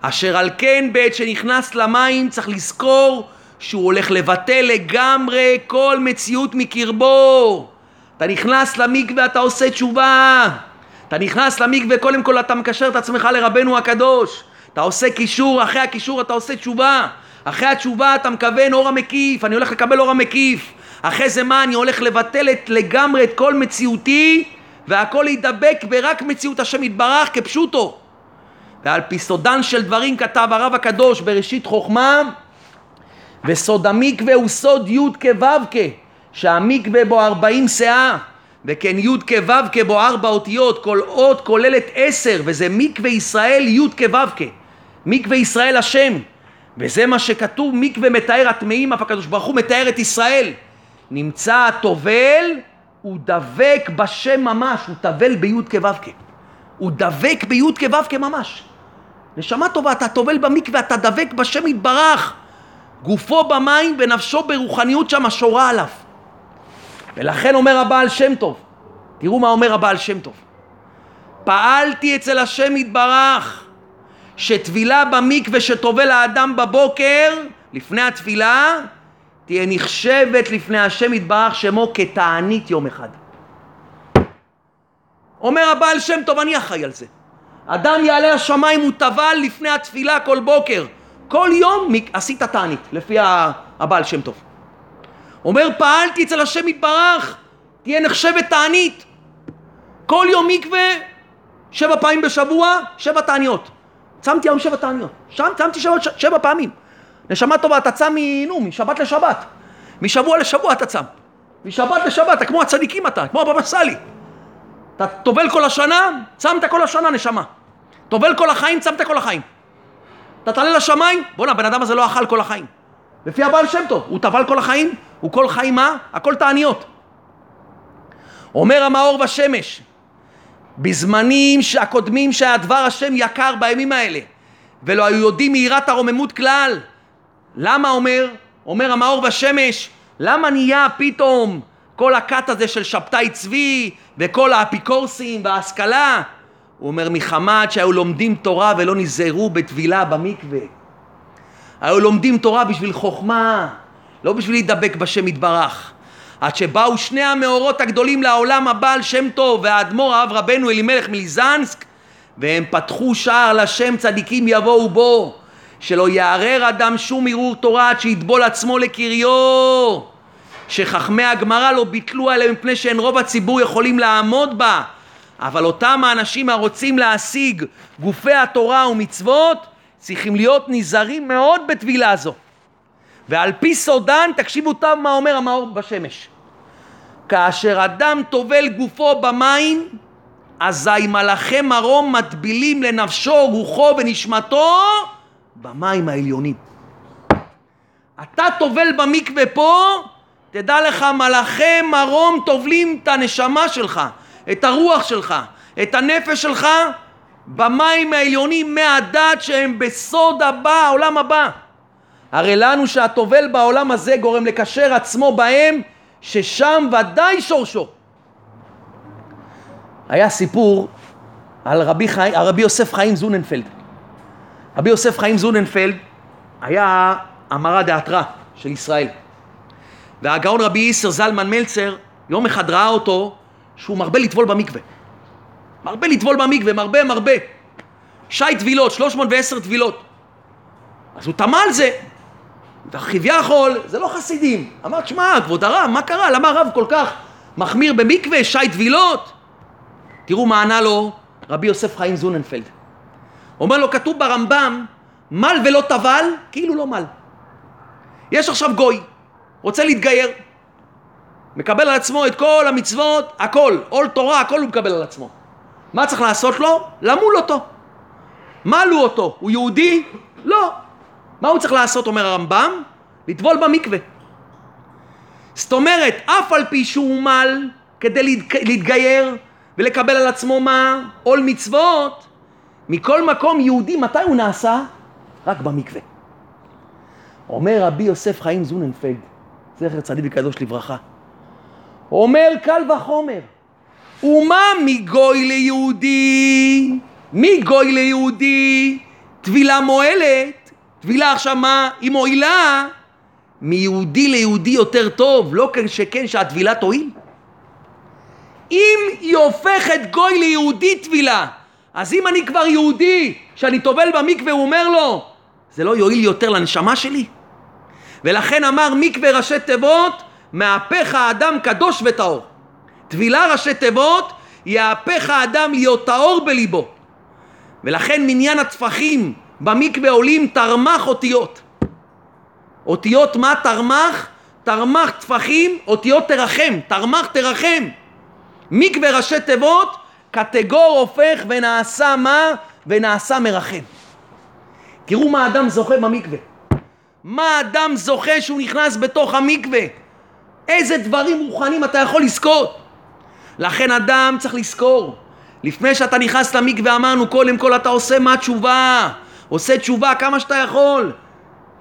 אשר על כן בעת שנכנס למים צריך לזכור שהוא הולך לבטל לגמרי כל מציאות מקרבו. אתה נכנס למקווה, אתה עושה תשובה. אתה נכנס למקווה, קודם כל אתה מקשר את עצמך לרבנו הקדוש. אתה עושה קישור, אחרי הקישור אתה עושה תשובה. אחרי התשובה אתה מכוון אור המקיף, אני הולך לקבל אור המקיף. אחרי זה מה? אני הולך לבטל את, לגמרי את כל מציאותי והכל ידבק ברק מציאות השם יתברך כפשוטו. ועל פי סודן של דברים כתב הרב הקדוש בראשית חוכמה וסוד המקווה הוא סוד י' כו' שהמקווה בו ארבעים שאה וכן י' כו' בו ארבע אותיות כל אות כוללת עשר וזה מקווה ישראל י' כו' מקווה ישראל השם. וזה מה שכתוב מקווה מתאר הטמאים אף הקדוש ברוך הוא מתאר את ישראל. נמצא הטובל הוא דבק בשם ממש הוא טבל בי' כו' הוא דבק בי' כו' ממש. נשמה טובה אתה טובל במקווה אתה דבק בשם יתברך. גופו במים ונפשו ברוחניות שם שורה עליו. ולכן אומר הבעל שם טוב, תראו מה אומר הבעל שם טוב. פעלתי אצל השם יתברך שטבילה במקווה שטובל האדם בבוקר לפני התפילה תהיה נחשבת לפני השם יתברך שמו כתענית יום אחד. אומר הבעל שם טוב אני אחראי על זה. אדם יעלה לשמיים הוא טבל לפני התפילה כל בוקר כל יום עשית תענית, לפי הבעל שם טוב. אומר, פעלתי אצל השם יתברך, תהיה נחשבת תענית. כל יום מקווה, שבע פעמים בשבוע, שבע תעניות. צמתי היום שבע תעניות. שם צמתי שבע, שבע פעמים. נשמה טובה, אתה צם נו, משבת לשבת. משבוע לשבוע אתה צם. משבת לשבת, אתה כמו הצדיקים אתה, כמו הבבא סאלי. אתה טובל כל השנה, צמת כל השנה נשמה. טובל כל החיים, צמת כל החיים. אתה תעלה לשמיים, בואנה, הבן אדם הזה לא אכל כל החיים. לפי הבעל שם טוב, הוא טבל כל החיים, הוא כל חיים מה? הכל תעניות. אומר המאור בשמש, בזמנים הקודמים שהיה דבר השם יקר בימים האלה, ולא היו יודעים מיראת הרוממות כלל. למה אומר? אומר המאור בשמש, למה נהיה פתאום כל הכת הזה של שבתאי צבי וכל האפיקורסים וההשכלה? הוא אומר מחמת שהיו לומדים תורה ולא נזהרו בטבילה במקווה. היו לומדים תורה בשביל חוכמה, לא בשביל להידבק בשם יתברך. עד שבאו שני המאורות הגדולים לעולם הבעל שם טוב והאדמו"ר האב רבנו אלימלך מליזנסק והם פתחו שער לשם צדיקים יבואו בו שלא יערער אדם שום ערעור תורה עד שיטבול עצמו לקריו. שחכמי הגמרא לא ביטלו עליהם מפני שאין רוב הציבור יכולים לעמוד בה אבל אותם האנשים הרוצים להשיג גופי התורה ומצוות צריכים להיות נזהרים מאוד בטבילה זו ועל פי סודן תקשיבו טוב מה אומר המאור בשמש כאשר אדם טובל גופו במים אזי מלאכי מרום מטבילים לנפשו, רוחו ונשמתו במים העליונים. אתה טובל במקווה פה, תדע לך מלאכי מרום טובלים את הנשמה שלך, את הרוח שלך, את הנפש שלך במים העליונים מהדת שהם בסוד הבא, העולם הבא. הרי לנו שהטובל בעולם הזה גורם לקשר עצמו בהם, ששם ודאי שורשו. היה סיפור על רבי, חי... רבי יוסף חיים זוננפלד. רבי יוסף חיים זוננפלד היה המרא דאתרא של ישראל. והגאון רבי איסר זלמן מלצר יום אחד ראה אותו שהוא מרבה לטבול במקווה. מרבה לטבול במקווה, מרבה מרבה. שי טבילות, 310 טבילות. אז הוא תמה על זה. וכביכול, זה לא חסידים. אמר, תשמע, כבוד הרב, מה קרה? למה הרב כל כך מחמיר במקווה, שי טבילות? תראו מה ענה לו רבי יוסף חיים זוננפלד. אומר לו, כתוב ברמב"ם, מל ולא טבל, כאילו לא מל. יש עכשיו גוי, רוצה להתגייר, מקבל על עצמו את כל המצוות, הכל, עול תורה, הכל הוא מקבל על עצמו. מה צריך לעשות לו? למול אותו. מלו אותו, הוא יהודי? לא. מה הוא צריך לעשות, אומר הרמב"ם? לטבול במקווה. זאת אומרת, אף על פי שהוא מל כדי להתגייר ולקבל על עצמו מה? עול מצוות, מכל מקום יהודי, מתי הוא נעשה? רק במקווה. אומר רבי יוסף חיים זוננפלד, זכר צדיק וקדוש לברכה, אומר קל וחומר, ומה מגוי ליהודי? מגוי ליהודי? טבילה מועלת, טבילה עכשיו מה? היא מועילה, מיהודי ליהודי יותר טוב, לא שכן שהטבילה תועיל. אם היא הופכת גוי ליהודי טבילה, אז אם אני כבר יהודי, שאני טובל במקווה, הוא אומר לו, זה לא יועיל יותר לנשמה שלי? ולכן אמר מקווה ראשי תיבות, מהפך האדם קדוש וטהור. טבילה ראשי תיבות, יהפך האדם להיות טהור בליבו. ולכן מניין הטפחים במקווה עולים תרמח אותיות. אותיות מה תרמח? תרמח טפחים, אותיות תרחם, תרמח תרחם. מקווה ראשי תיבות, קטגור הופך ונעשה מה? ונעשה מרחם. תראו מה אדם זוכה במקווה. מה אדם זוכה שהוא נכנס בתוך המקווה. איזה דברים רוחניים אתה יכול לזכות. לכן אדם צריך לזכור. לפני שאתה נכנס למקווה אמרנו קודם כל אתה עושה מה תשובה. עושה תשובה כמה שאתה יכול.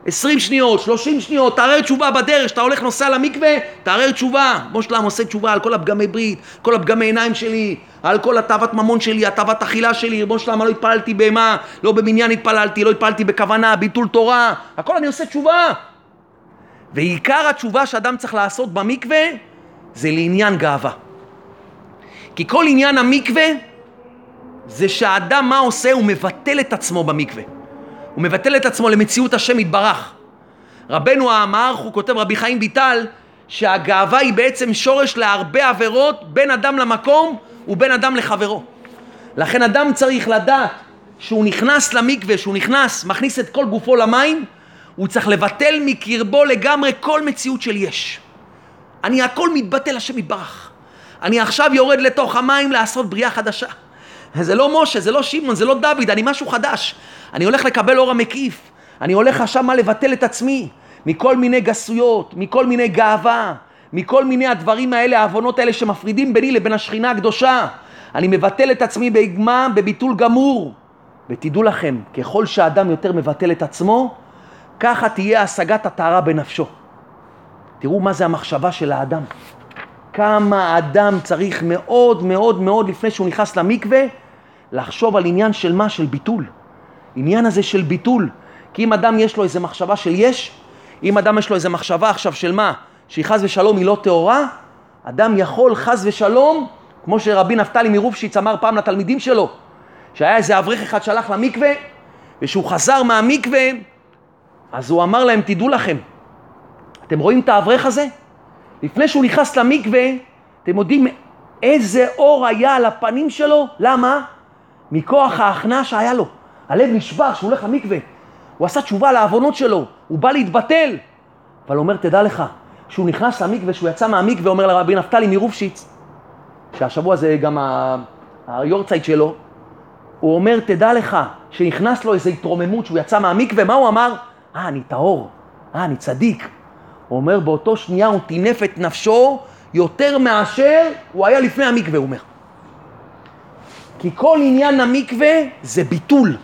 20 שניות, 30 שניות, תערער תשובה בדרך, כשאתה הולך נוסע למקווה, תערער תשובה. כמו שלם עושה תשובה על כל הפגמי ברית, כל הפגמי עיניים שלי, על כל הטבת ממון שלי, הטבת אכילה שלי, ריבונו שלם, לא התפללתי בהמה, לא במניין התפללתי, לא התפללתי בכוונה, ביטול תורה, הכל אני עושה תשובה. ועיקר התשובה שאדם צריך לעשות במקווה זה לעניין גאווה. כי כל עניין המקווה זה שהאדם מה עושה? הוא מבטל את עצמו במקווה. הוא מבטל את עצמו למציאות השם יתברך. רבנו האמר, הוא כותב רבי חיים ויטל, שהגאווה היא בעצם שורש להרבה עבירות בין אדם למקום ובין אדם לחברו. לכן אדם צריך לדעת שהוא נכנס למקווה, שהוא נכנס, מכניס את כל גופו למים, הוא צריך לבטל מקרבו לגמרי כל מציאות של יש. אני הכל מתבטל, השם יתברך. אני עכשיו יורד לתוך המים לעשות בריאה חדשה. זה לא משה, זה לא שמעון, זה לא דוד, אני משהו חדש. אני הולך לקבל אור המקיף. אני הולך עכשיו מה לבטל את עצמי מכל מיני גסויות, מכל מיני גאווה, מכל מיני הדברים האלה, העוונות האלה שמפרידים ביני לבין השכינה הקדושה. אני מבטל את עצמי בהגמה, בביטול גמור. ותדעו לכם, ככל שהאדם יותר מבטל את עצמו, ככה תהיה השגת הטהרה בנפשו. תראו מה זה המחשבה של האדם. כמה אדם צריך מאוד מאוד מאוד לפני שהוא נכנס למקווה לחשוב על עניין של מה? של ביטול. עניין הזה של ביטול. כי אם אדם יש לו איזה מחשבה של יש, אם אדם יש לו איזה מחשבה עכשיו של מה? שהיא חס ושלום היא לא טהורה, אדם יכול חס ושלום, כמו שרבי נפתלי מרופשיץ אמר פעם לתלמידים שלו, שהיה איזה אברך אחד שהלך למקווה, ושהוא חזר מהמקווה, אז הוא אמר להם, תדעו לכם, אתם רואים את האברך הזה? לפני שהוא נכנס למקווה, אתם יודעים איזה אור היה על הפנים שלו? למה? מכוח ההכנעה שהיה לו. הלב נשבר כשהוא הולך למקווה. הוא עשה תשובה על העוונות שלו, הוא בא להתבטל. אבל אומר, תדע לך, כשהוא נכנס למקווה, כשהוא יצא מהמקווה, אומר לרבי נפתלי מרופשיץ, שהשבוע זה גם היורצייט שלו, הוא אומר, תדע לך, שנכנס לו איזו התרוממות שהוא יצא מהמקווה, מה הוא אמר? אה, אני טהור, אה, אני צדיק. הוא אומר, באותו שנייה הוא טינף את נפשו יותר מאשר הוא היה לפני המקווה, הוא אומר. כי כל עניין המקווה זה ביטול.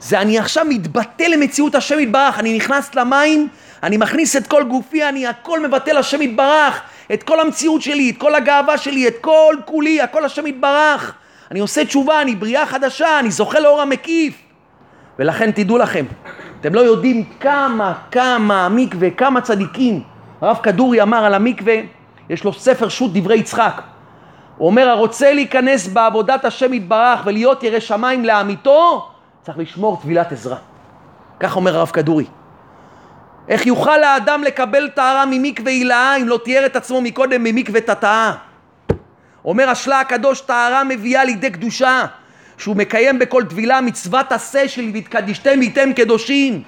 זה אני עכשיו מתבטל למציאות השם יתברך, אני נכנס למים, אני מכניס את כל גופי, אני הכל מבטל השם יתברך, את כל המציאות שלי, את כל הגאווה שלי, את כל כולי, הכל השם יתברך. אני עושה תשובה, אני בריאה חדשה, אני זוכה לאור המקיף. ולכן תדעו לכם, אתם לא יודעים כמה, כמה המקווה, כמה צדיקים. הרב כדורי אמר על המקווה, יש לו ספר שו"ת דברי יצחק. הוא אומר, הרוצה להיכנס בעבודת השם יתברך ולהיות ירא שמיים לאמיתו, צריך לשמור טבילת עזרה. כך אומר הרב כדורי. איך יוכל האדם לקבל טהרה ממקווה הילאה אם לא תיאר את עצמו מקודם ממקווה תתאה? אומר השלה הקדוש, טהרה מביאה לידי קדושה, שהוא מקיים בכל טבילה מצוות עשה של והתקדישתם איתם קדושים.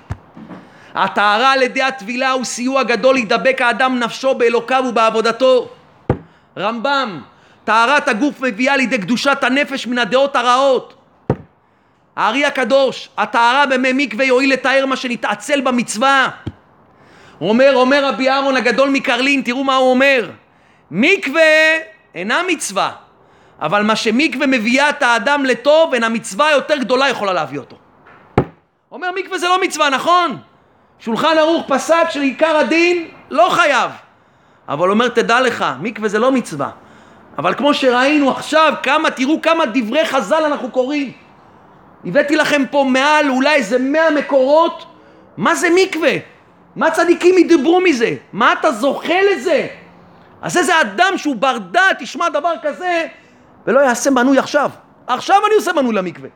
הטהרה על ידי הטבילה הוא סיוע גדול להידבק האדם נפשו באלוקיו ובעבודתו. רמב"ם, טהרת הגוף מביאה לידי קדושת הנפש מן הדעות הרעות. הארי הקדוש, הטהרה במי מקווה יועיל לתאר מה שנתעצל במצווה. אומר, אומר רבי אהרון הגדול מקרלין, תראו מה הוא אומר. מקווה אינה מצווה, אבל מה שמקווה מביאה את האדם לטוב, אין המצווה היותר גדולה יכולה להביא אותו. אומר מקווה זה לא מצווה, נכון? שולחן ערוך פסק שעיקר הדין לא חייב. אבל אומר תדע לך, מקווה זה לא מצווה. אבל כמו שראינו עכשיו, כמה, תראו כמה דברי חז"ל אנחנו קוראים. הבאתי לכם פה מעל אולי איזה מאה מקורות, מה זה מקווה? מה צדיקים ידברו מזה? מה אתה זוכה לזה? אז איזה אדם שהוא בר דעת ישמע דבר כזה ולא יעשה מנוי עכשיו. עכשיו אני עושה מנוי למקווה.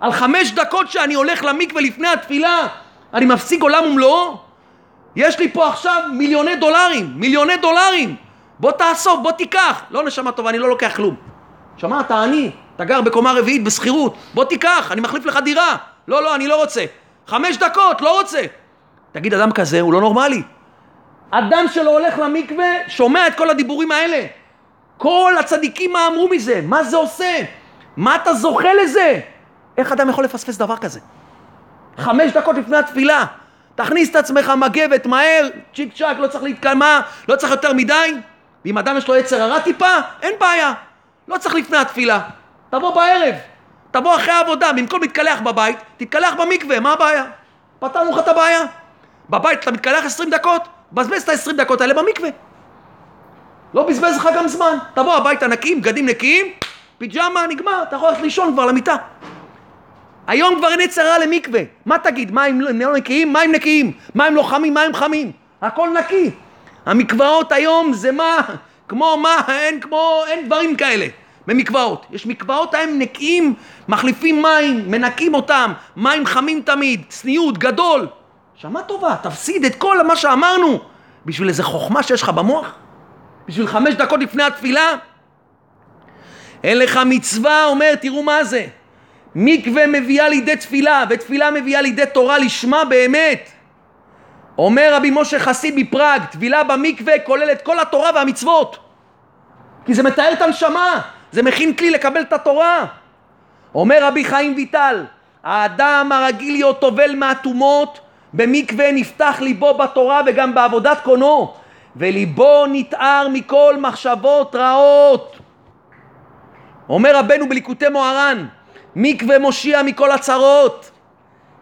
על חמש דקות שאני הולך למקווה לפני התפילה, אני מפסיק עולם ומלואו? יש לי פה עכשיו מיליוני דולרים, מיליוני דולרים. בוא תאסוף, בוא תיקח. לא נשמה טובה, אני לא לוקח כלום. שמע, אתה עני, אתה גר בקומה רביעית בשכירות, בוא תיקח, אני מחליף לך דירה. לא, לא, אני לא רוצה. חמש דקות, לא רוצה. תגיד, אדם כזה הוא לא נורמלי. אדם שלא הולך למקווה, שומע את כל הדיבורים האלה. כל הצדיקים מה אמרו מזה? מה זה עושה? מה אתה זוכה לזה? איך אדם יכול לפספס דבר כזה? חמש דקות לפני התפילה, תכניס את עצמך מגבת מהר, צ'יק צ'אק, לא צריך להתקלמה, לא צריך יותר מדי. ואם אדם יש לו יצר הרע טיפה, אין בעיה. לא צריך לפני התפילה. תבוא בערב, תבוא אחרי העבודה, במקום להתקלח בבית, תתקלח במקווה, מה הבעיה? פתרנו לך את הבעיה. בבית אתה מתקלח עשרים דקות, בזבז את העשרים דקות האלה במקווה. לא בזבז לך גם זמן. תבוא הביתה נקיים, בגדים נקיים, פיג'מה, נגמר, אתה יכול ללכת לישון כבר למיטה. היום כבר אין יצרה למקווה. מה תגיד? מים לא נקיים? מים נקיים. מים לא חמים? מים חמים. הכל נקי. המקוואות היום זה מה? כמו מה? אין כמו, אין דברים כאלה. במקוואות. יש מקוואות הם נקיים, מחליפים מים, מנקים אותם, מים חמים תמיד, צניעות, גדול. שמה טובה, תפסיד את כל מה שאמרנו בשביל איזה חוכמה שיש לך במוח? בשביל חמש דקות לפני התפילה? אין לך מצווה, אומר, תראו מה זה. מקווה מביאה לידי תפילה, ותפילה מביאה לידי תורה לשמה באמת. אומר רבי משה חסיד מפראג, טבילה במקווה כוללת כל התורה והמצוות. כי זה מתאר את הנשמה, זה מכין כלי לקבל את התורה. אומר רבי חיים ויטל, האדם הרגיל להיות טובל מהטומאות, במקווה נפתח ליבו בתורה וגם בעבודת קונו, וליבו נתער מכל מחשבות רעות. אומר רבנו בליקוטי מוהר"ן, מקווה מושיע מכל הצרות,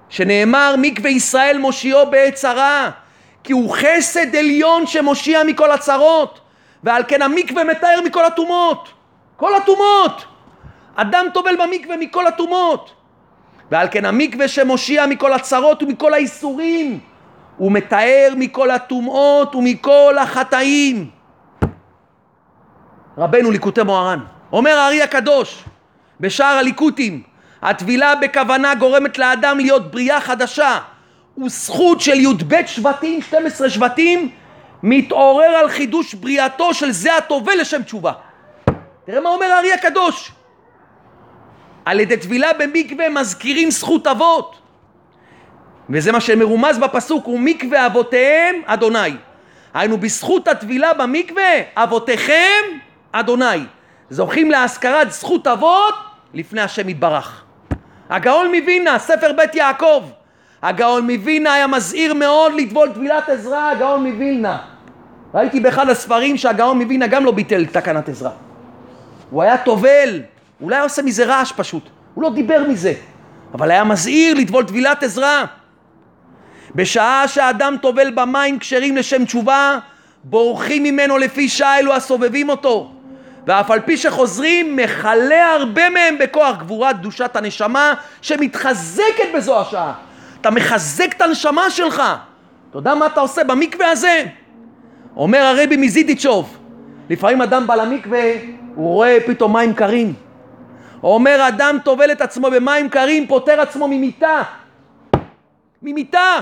שנאמר מקווה ישראל מושיעו בעת צרה, כי הוא חסד עליון שמושיע מכל הצרות, ועל כן המקווה מתאר מכל הטומאות, כל הטומאות. אדם טובל במקווה מכל הטומאות. ועל כן המקווה שמושיע מכל הצרות ומכל האיסורים, הוא מתאר מכל הטומאות ומכל החטאים. רבנו ליקוטי מוהר"ן, אומר הארי הקדוש בשער הליקוטים, הטבילה בכוונה גורמת לאדם להיות בריאה חדשה, וזכות של י"ב שבטים, 12 שבטים, מתעורר על חידוש בריאתו של זה הטובל לשם תשובה. תראה מה אומר הארי הקדוש. על ידי טבילה במקווה מזכירים זכות אבות. וזה מה שמרומז בפסוק, ומקווה אבותיהם אדוני. היינו בזכות הטבילה במקווה, אבותיכם אדוני. זוכים להשכרת זכות אבות לפני השם יתברך. הגאון מווינה, ספר בית יעקב. הגאון מווינה היה מזהיר מאוד לטבול טבילת עזרה, הגאון מווילנה. ראיתי באחד הספרים שהגאון מווינה גם לא ביטל תקנת עזרה. הוא היה טובל, אולי היה עושה מזה רעש פשוט, הוא לא דיבר מזה, אבל היה מזהיר לטבול טבילת עזרה. בשעה שהאדם טובל במים כשרים לשם תשובה, בורחים ממנו לפי שעה אלו הסובבים אותו. ואף על פי שחוזרים, מכלה הרבה מהם בכוח גבורת קדושת הנשמה שמתחזקת בזו השעה. אתה מחזק את הנשמה שלך. אתה יודע מה אתה עושה במקווה הזה? אומר הרבי מזידיצ'וב, לפעמים אדם בא למקווה, הוא רואה פתאום מים קרים. אומר אדם טובל את עצמו במים קרים, פוטר עצמו ממיתה. ממיתה.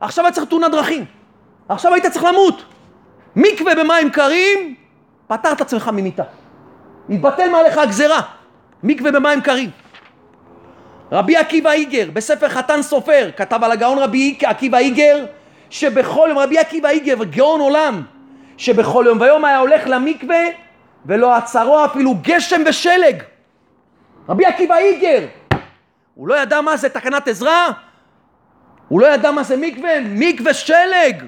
עכשיו היה צריך תאונת דרכים. עכשיו היית צריך למות. מקווה במים קרים, פטר את עצמך ממיתה. התבטל מעליך הגזרה. מקווה במים קרים. רבי עקיבא איגר, בספר חתן סופר, כתב על הגאון רבי עקיבא איגר, שבכל יום, רבי עקיבא איגר, גאון עולם, שבכל יום ויום היה הולך למקווה ולא עצרו אפילו גשם ושלג. רבי עקיבא איגר, הוא לא ידע מה זה תקנת עזרה? הוא לא ידע מה זה מקווה? מקווה שלג.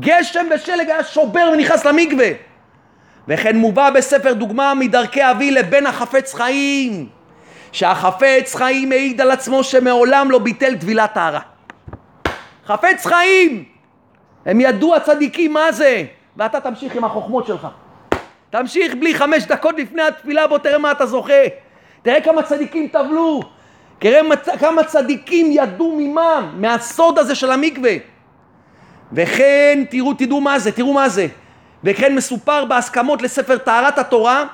גשם ושלג היה שובר ונכנס למקווה. וכן מובא בספר דוגמה מדרכי אבי לבן החפץ חיים, שהחפץ חיים מעיד על עצמו שמעולם לא ביטל טבילת טהרה. חפץ חיים! הם ידעו הצדיקים מה זה, ואתה תמשיך עם החוכמות שלך. תמשיך בלי חמש דקות לפני התפילה, בוא תראה מה אתה זוכה. תראה כמה צדיקים טבלו, תראה מצ... כמה צדיקים ידעו ממם, מהסוד הזה של המקווה. וכן, תראו, תדעו מה זה, תראו מה זה. וכן מסופר בהסכמות לספר טהרת התורה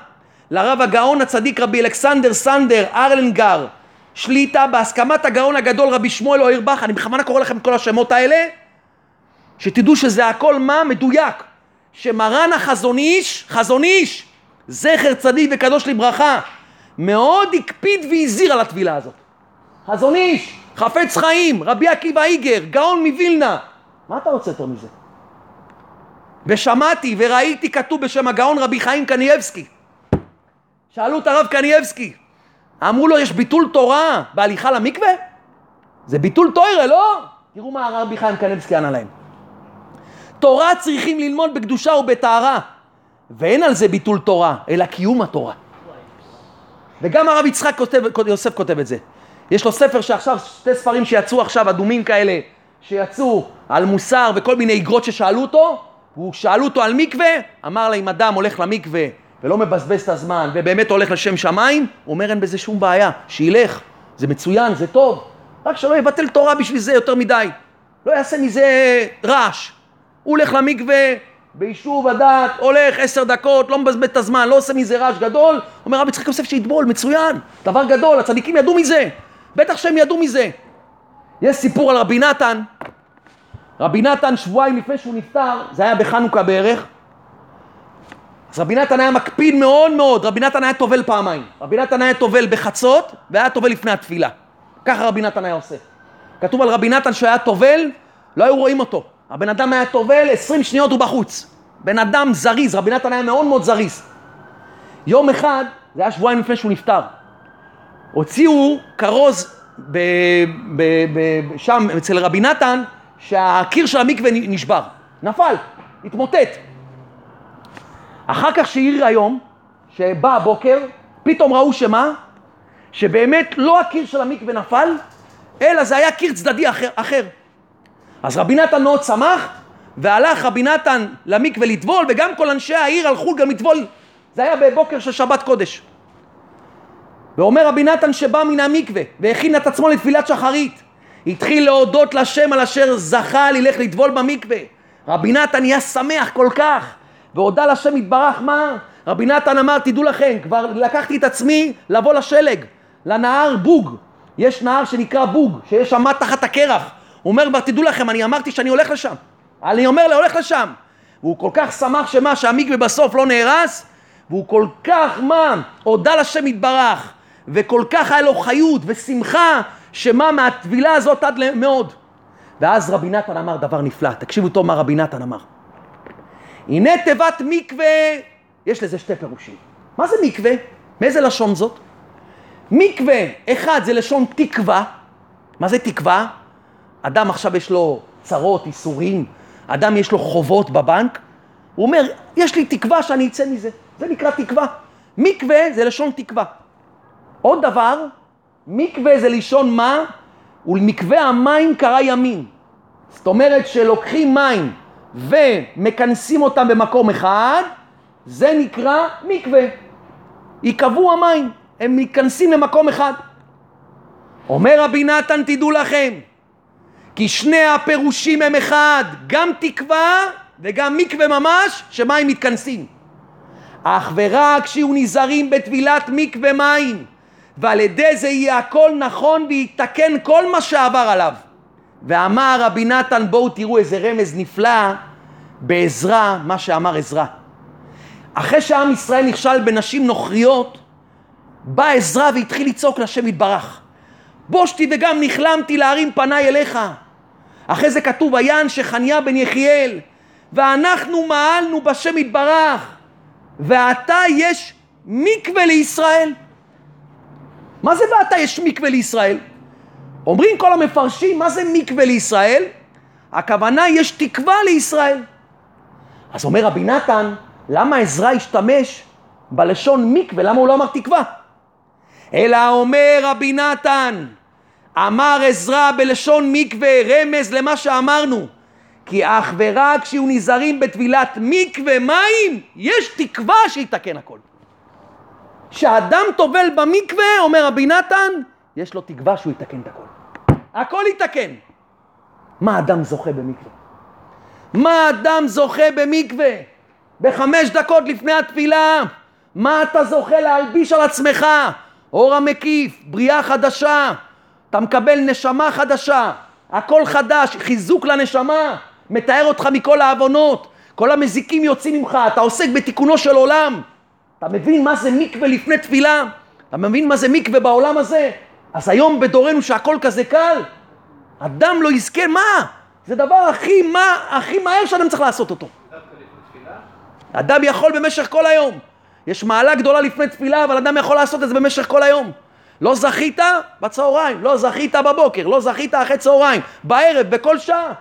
לרב הגאון הצדיק רבי אלכסנדר סנדר ארלנגר. שליטה בהסכמת הגאון הגדול רבי שמואל אוירבך אני בכוונה קורא לכם את כל השמות האלה שתדעו שזה הכל מה מדויק שמרן החזון איש, חזון איש, זכר צדיק וקדוש לברכה מאוד הקפיד והזהיר על הטבילה הזאת. חזון איש, חפץ חיים, רבי עקיבא איגר, גאון מווילנה. מה אתה רוצה יותר מזה? ושמעתי וראיתי כתוב בשם הגאון רבי חיים קנייבסקי. שאלו את הרב קנייבסקי, אמרו לו יש ביטול תורה בהליכה למקווה? זה ביטול תוירה, לא? תראו מה הרבי חיים קנייבסקי ענה להם. תורה צריכים ללמוד בקדושה ובטהרה, ואין על זה ביטול תורה, אלא קיום התורה. וגם הרב יצחק כותב, יוסף כותב את זה. יש לו ספר שעכשיו, שתי ספרים שיצאו עכשיו, אדומים כאלה, שיצאו על מוסר וכל מיני אגרות ששאלו אותו, הוא שאלו אותו על מקווה, אמר לה אם אדם הולך למקווה ולא מבזבז את הזמן ובאמת הולך לשם שמיים, הוא אומר אין בזה שום בעיה, שילך, זה מצוין, זה טוב, רק שלא יבטל תורה בשביל זה יותר מדי, לא יעשה מזה רעש. הוא הולך למקווה, ביישוב הדעת, הולך עשר דקות, לא מבזבז את הזמן, לא עושה מזה רעש גדול, אומר רבי יצחק יוסף שיטבול, מצוין, דבר גדול, הצדיקים ידעו מזה, בטח שהם ידעו מזה. יש סיפור על רבי נתן, רבי נתן שבועיים לפני שהוא נפטר, זה היה בחנוכה בערך, אז רבי נתן היה מקפיד מאוד מאוד, רבי נתן היה טובל פעמיים. רבי נתן היה טובל בחצות והיה טובל לפני התפילה. ככה רבי נתן היה עושה. כתוב על רבי נתן שהיה טובל, לא היו רואים אותו. הבן אדם היה טובל, 20 שניות הוא בחוץ. בן אדם זריז, רבי נתן היה מאוד מאוד זריז. יום אחד, זה היה שבועיים לפני שהוא נפטר, הוציאו כרוז ב, ב, ב, שם אצל רבי נתן, שהקיר של המקווה נשבר. נפל, התמוטט. אחר כך שהעיר היום, שבא הבוקר, פתאום ראו שמה? שבאמת לא הקיר של המקווה נפל, אלא זה היה קיר צדדי אחר. אחר. אז רבי נתן מאוד שמח, והלך רבי נתן למקווה לטבול, וגם כל אנשי העיר הלכו גם לטבול. זה היה בבוקר של שבת קודש. ואומר רבי נתן שבא מן המקווה, והכין את עצמו לתפילת שחרית. התחיל להודות לשם על אשר זכה ללך לטבול במקווה. רבי נתן נהיה שמח כל כך, והודה לשם יתברך מה? רבי נתן אמר, תדעו לכם, כבר לקחתי את עצמי לבוא לשלג, לנהר בוג. יש נהר שנקרא בוג, שיש שם תחת הקרח. הוא אומר, כבר תדעו לכם, אני אמרתי שאני הולך לשם. אני אומר לו, הולך לשם. והוא כל כך שמח שמה, שהמקווה בסוף לא נהרס, והוא כל כך, מה, הודה לשם יתברך, וכל כך היה לו חיות ושמחה, שמה, מהטבילה הזאת עד מאוד. ואז רבי נתן אמר דבר נפלא, תקשיבו טוב מה רבי נתן אמר. הנה תיבת מקווה, יש לזה שתי פירושים. מה זה מקווה? מאיזה לשון זאת? מקווה, אחד זה לשון תקווה. מה זה תקווה? אדם עכשיו יש לו צרות, איסורים, אדם יש לו חובות בבנק, הוא אומר, יש לי תקווה שאני אצא מזה. זה נקרא תקווה. מקווה זה לשון תקווה. עוד דבר, מקווה זה לשון מה? ולמקווה המים קרה ימים. זאת אומרת שלוקחים מים ומכנסים אותם במקום אחד, זה נקרא מקווה. ייקבעו המים, הם מתכנסים למקום אחד. אומר רבי נתן, תדעו לכם, כי שני הפירושים הם אחד, גם תקווה וגם מקווה ממש, שמים מתכנסים. אך ורק כשיהיו נזהרים בטבילת מקווה מים, ועל ידי זה יהיה הכל נכון ויתקן כל מה שעבר עליו. ואמר רבי נתן, בואו תראו איזה רמז נפלא בעזרה, מה שאמר עזרא. אחרי שעם ישראל נכשל בנשים נוכריות, בא עזרא והתחיל לצעוק לשם יתברך. בושתי וגם נכלמתי להרים פניי אליך. אחרי זה כתוב, ויען שחניה בן יחיאל, ואנחנו מעלנו בשם יתברך, ועתה יש מקווה לישראל. מה זה ועתה יש מקווה לישראל? אומרים כל המפרשים, מה זה מקווה לישראל? הכוונה יש תקווה לישראל. אז אומר רבי נתן, למה עזרא השתמש בלשון מקווה? למה הוא לא אמר תקווה? אלא אומר רבי נתן, אמר עזרא בלשון מקווה, רמז למה שאמרנו. כי אך ורק כשיהיו נזהרים בטבילת מקווה מים, יש תקווה שיתקן הכל. כשאדם טובל במקווה, אומר רבי נתן, יש לו תקווה שהוא יתקן את הכל. הכל יתקן. מה אדם זוכה במקווה? מה אדם זוכה במקווה? בחמש דקות לפני התפילה, מה אתה זוכה להלביש על עצמך? אור המקיף, בריאה חדשה, אתה מקבל נשמה חדשה, הכל חדש, חיזוק לנשמה, מתאר אותך מכל העוונות, כל המזיקים יוצאים ממך, אתה עוסק בתיקונו של עולם. אתה מבין מה זה מקווה לפני תפילה? אתה מבין מה זה מקווה בעולם הזה? אז היום בדורנו שהכל כזה קל, אדם לא יזכה, מה? זה דבר הכי, מה, הכי מהר שאדם צריך לעשות אותו. אדם יכול במשך כל היום. יש מעלה גדולה לפני תפילה, אבל אדם יכול לעשות את זה במשך כל היום. לא זכית בצהריים, לא זכית בבוקר, לא זכית אחרי צהריים, בערב, בכל שעה.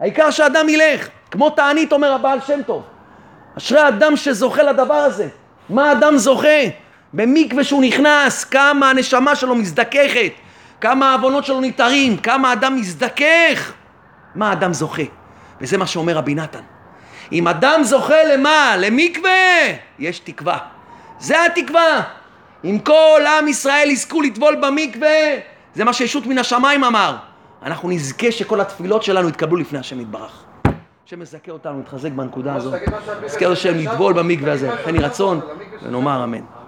העיקר שאדם ילך, כמו תענית אומר הבעל שם טוב. אשרי אדם שזוכה לדבר הזה. מה אדם זוכה? במקווה שהוא נכנס, כמה הנשמה שלו מזדככת, כמה העוונות שלו ניתרים, כמה אדם מזדכך. מה אדם זוכה? וזה מה שאומר רבי נתן. אם אדם זוכה למה? למקווה, יש תקווה. זה התקווה. אם כל עם ישראל יזכו לטבול במקווה, זה מה שישות מן השמיים אמר. אנחנו נזכה שכל התפילות שלנו יתקבלו לפני השם יתברך. השם מזכה אותנו, נתחזק בנקודה הזאת. נזכה השם לטבול במקווה הזה, לכן יהי רצון, ונאמר אמן.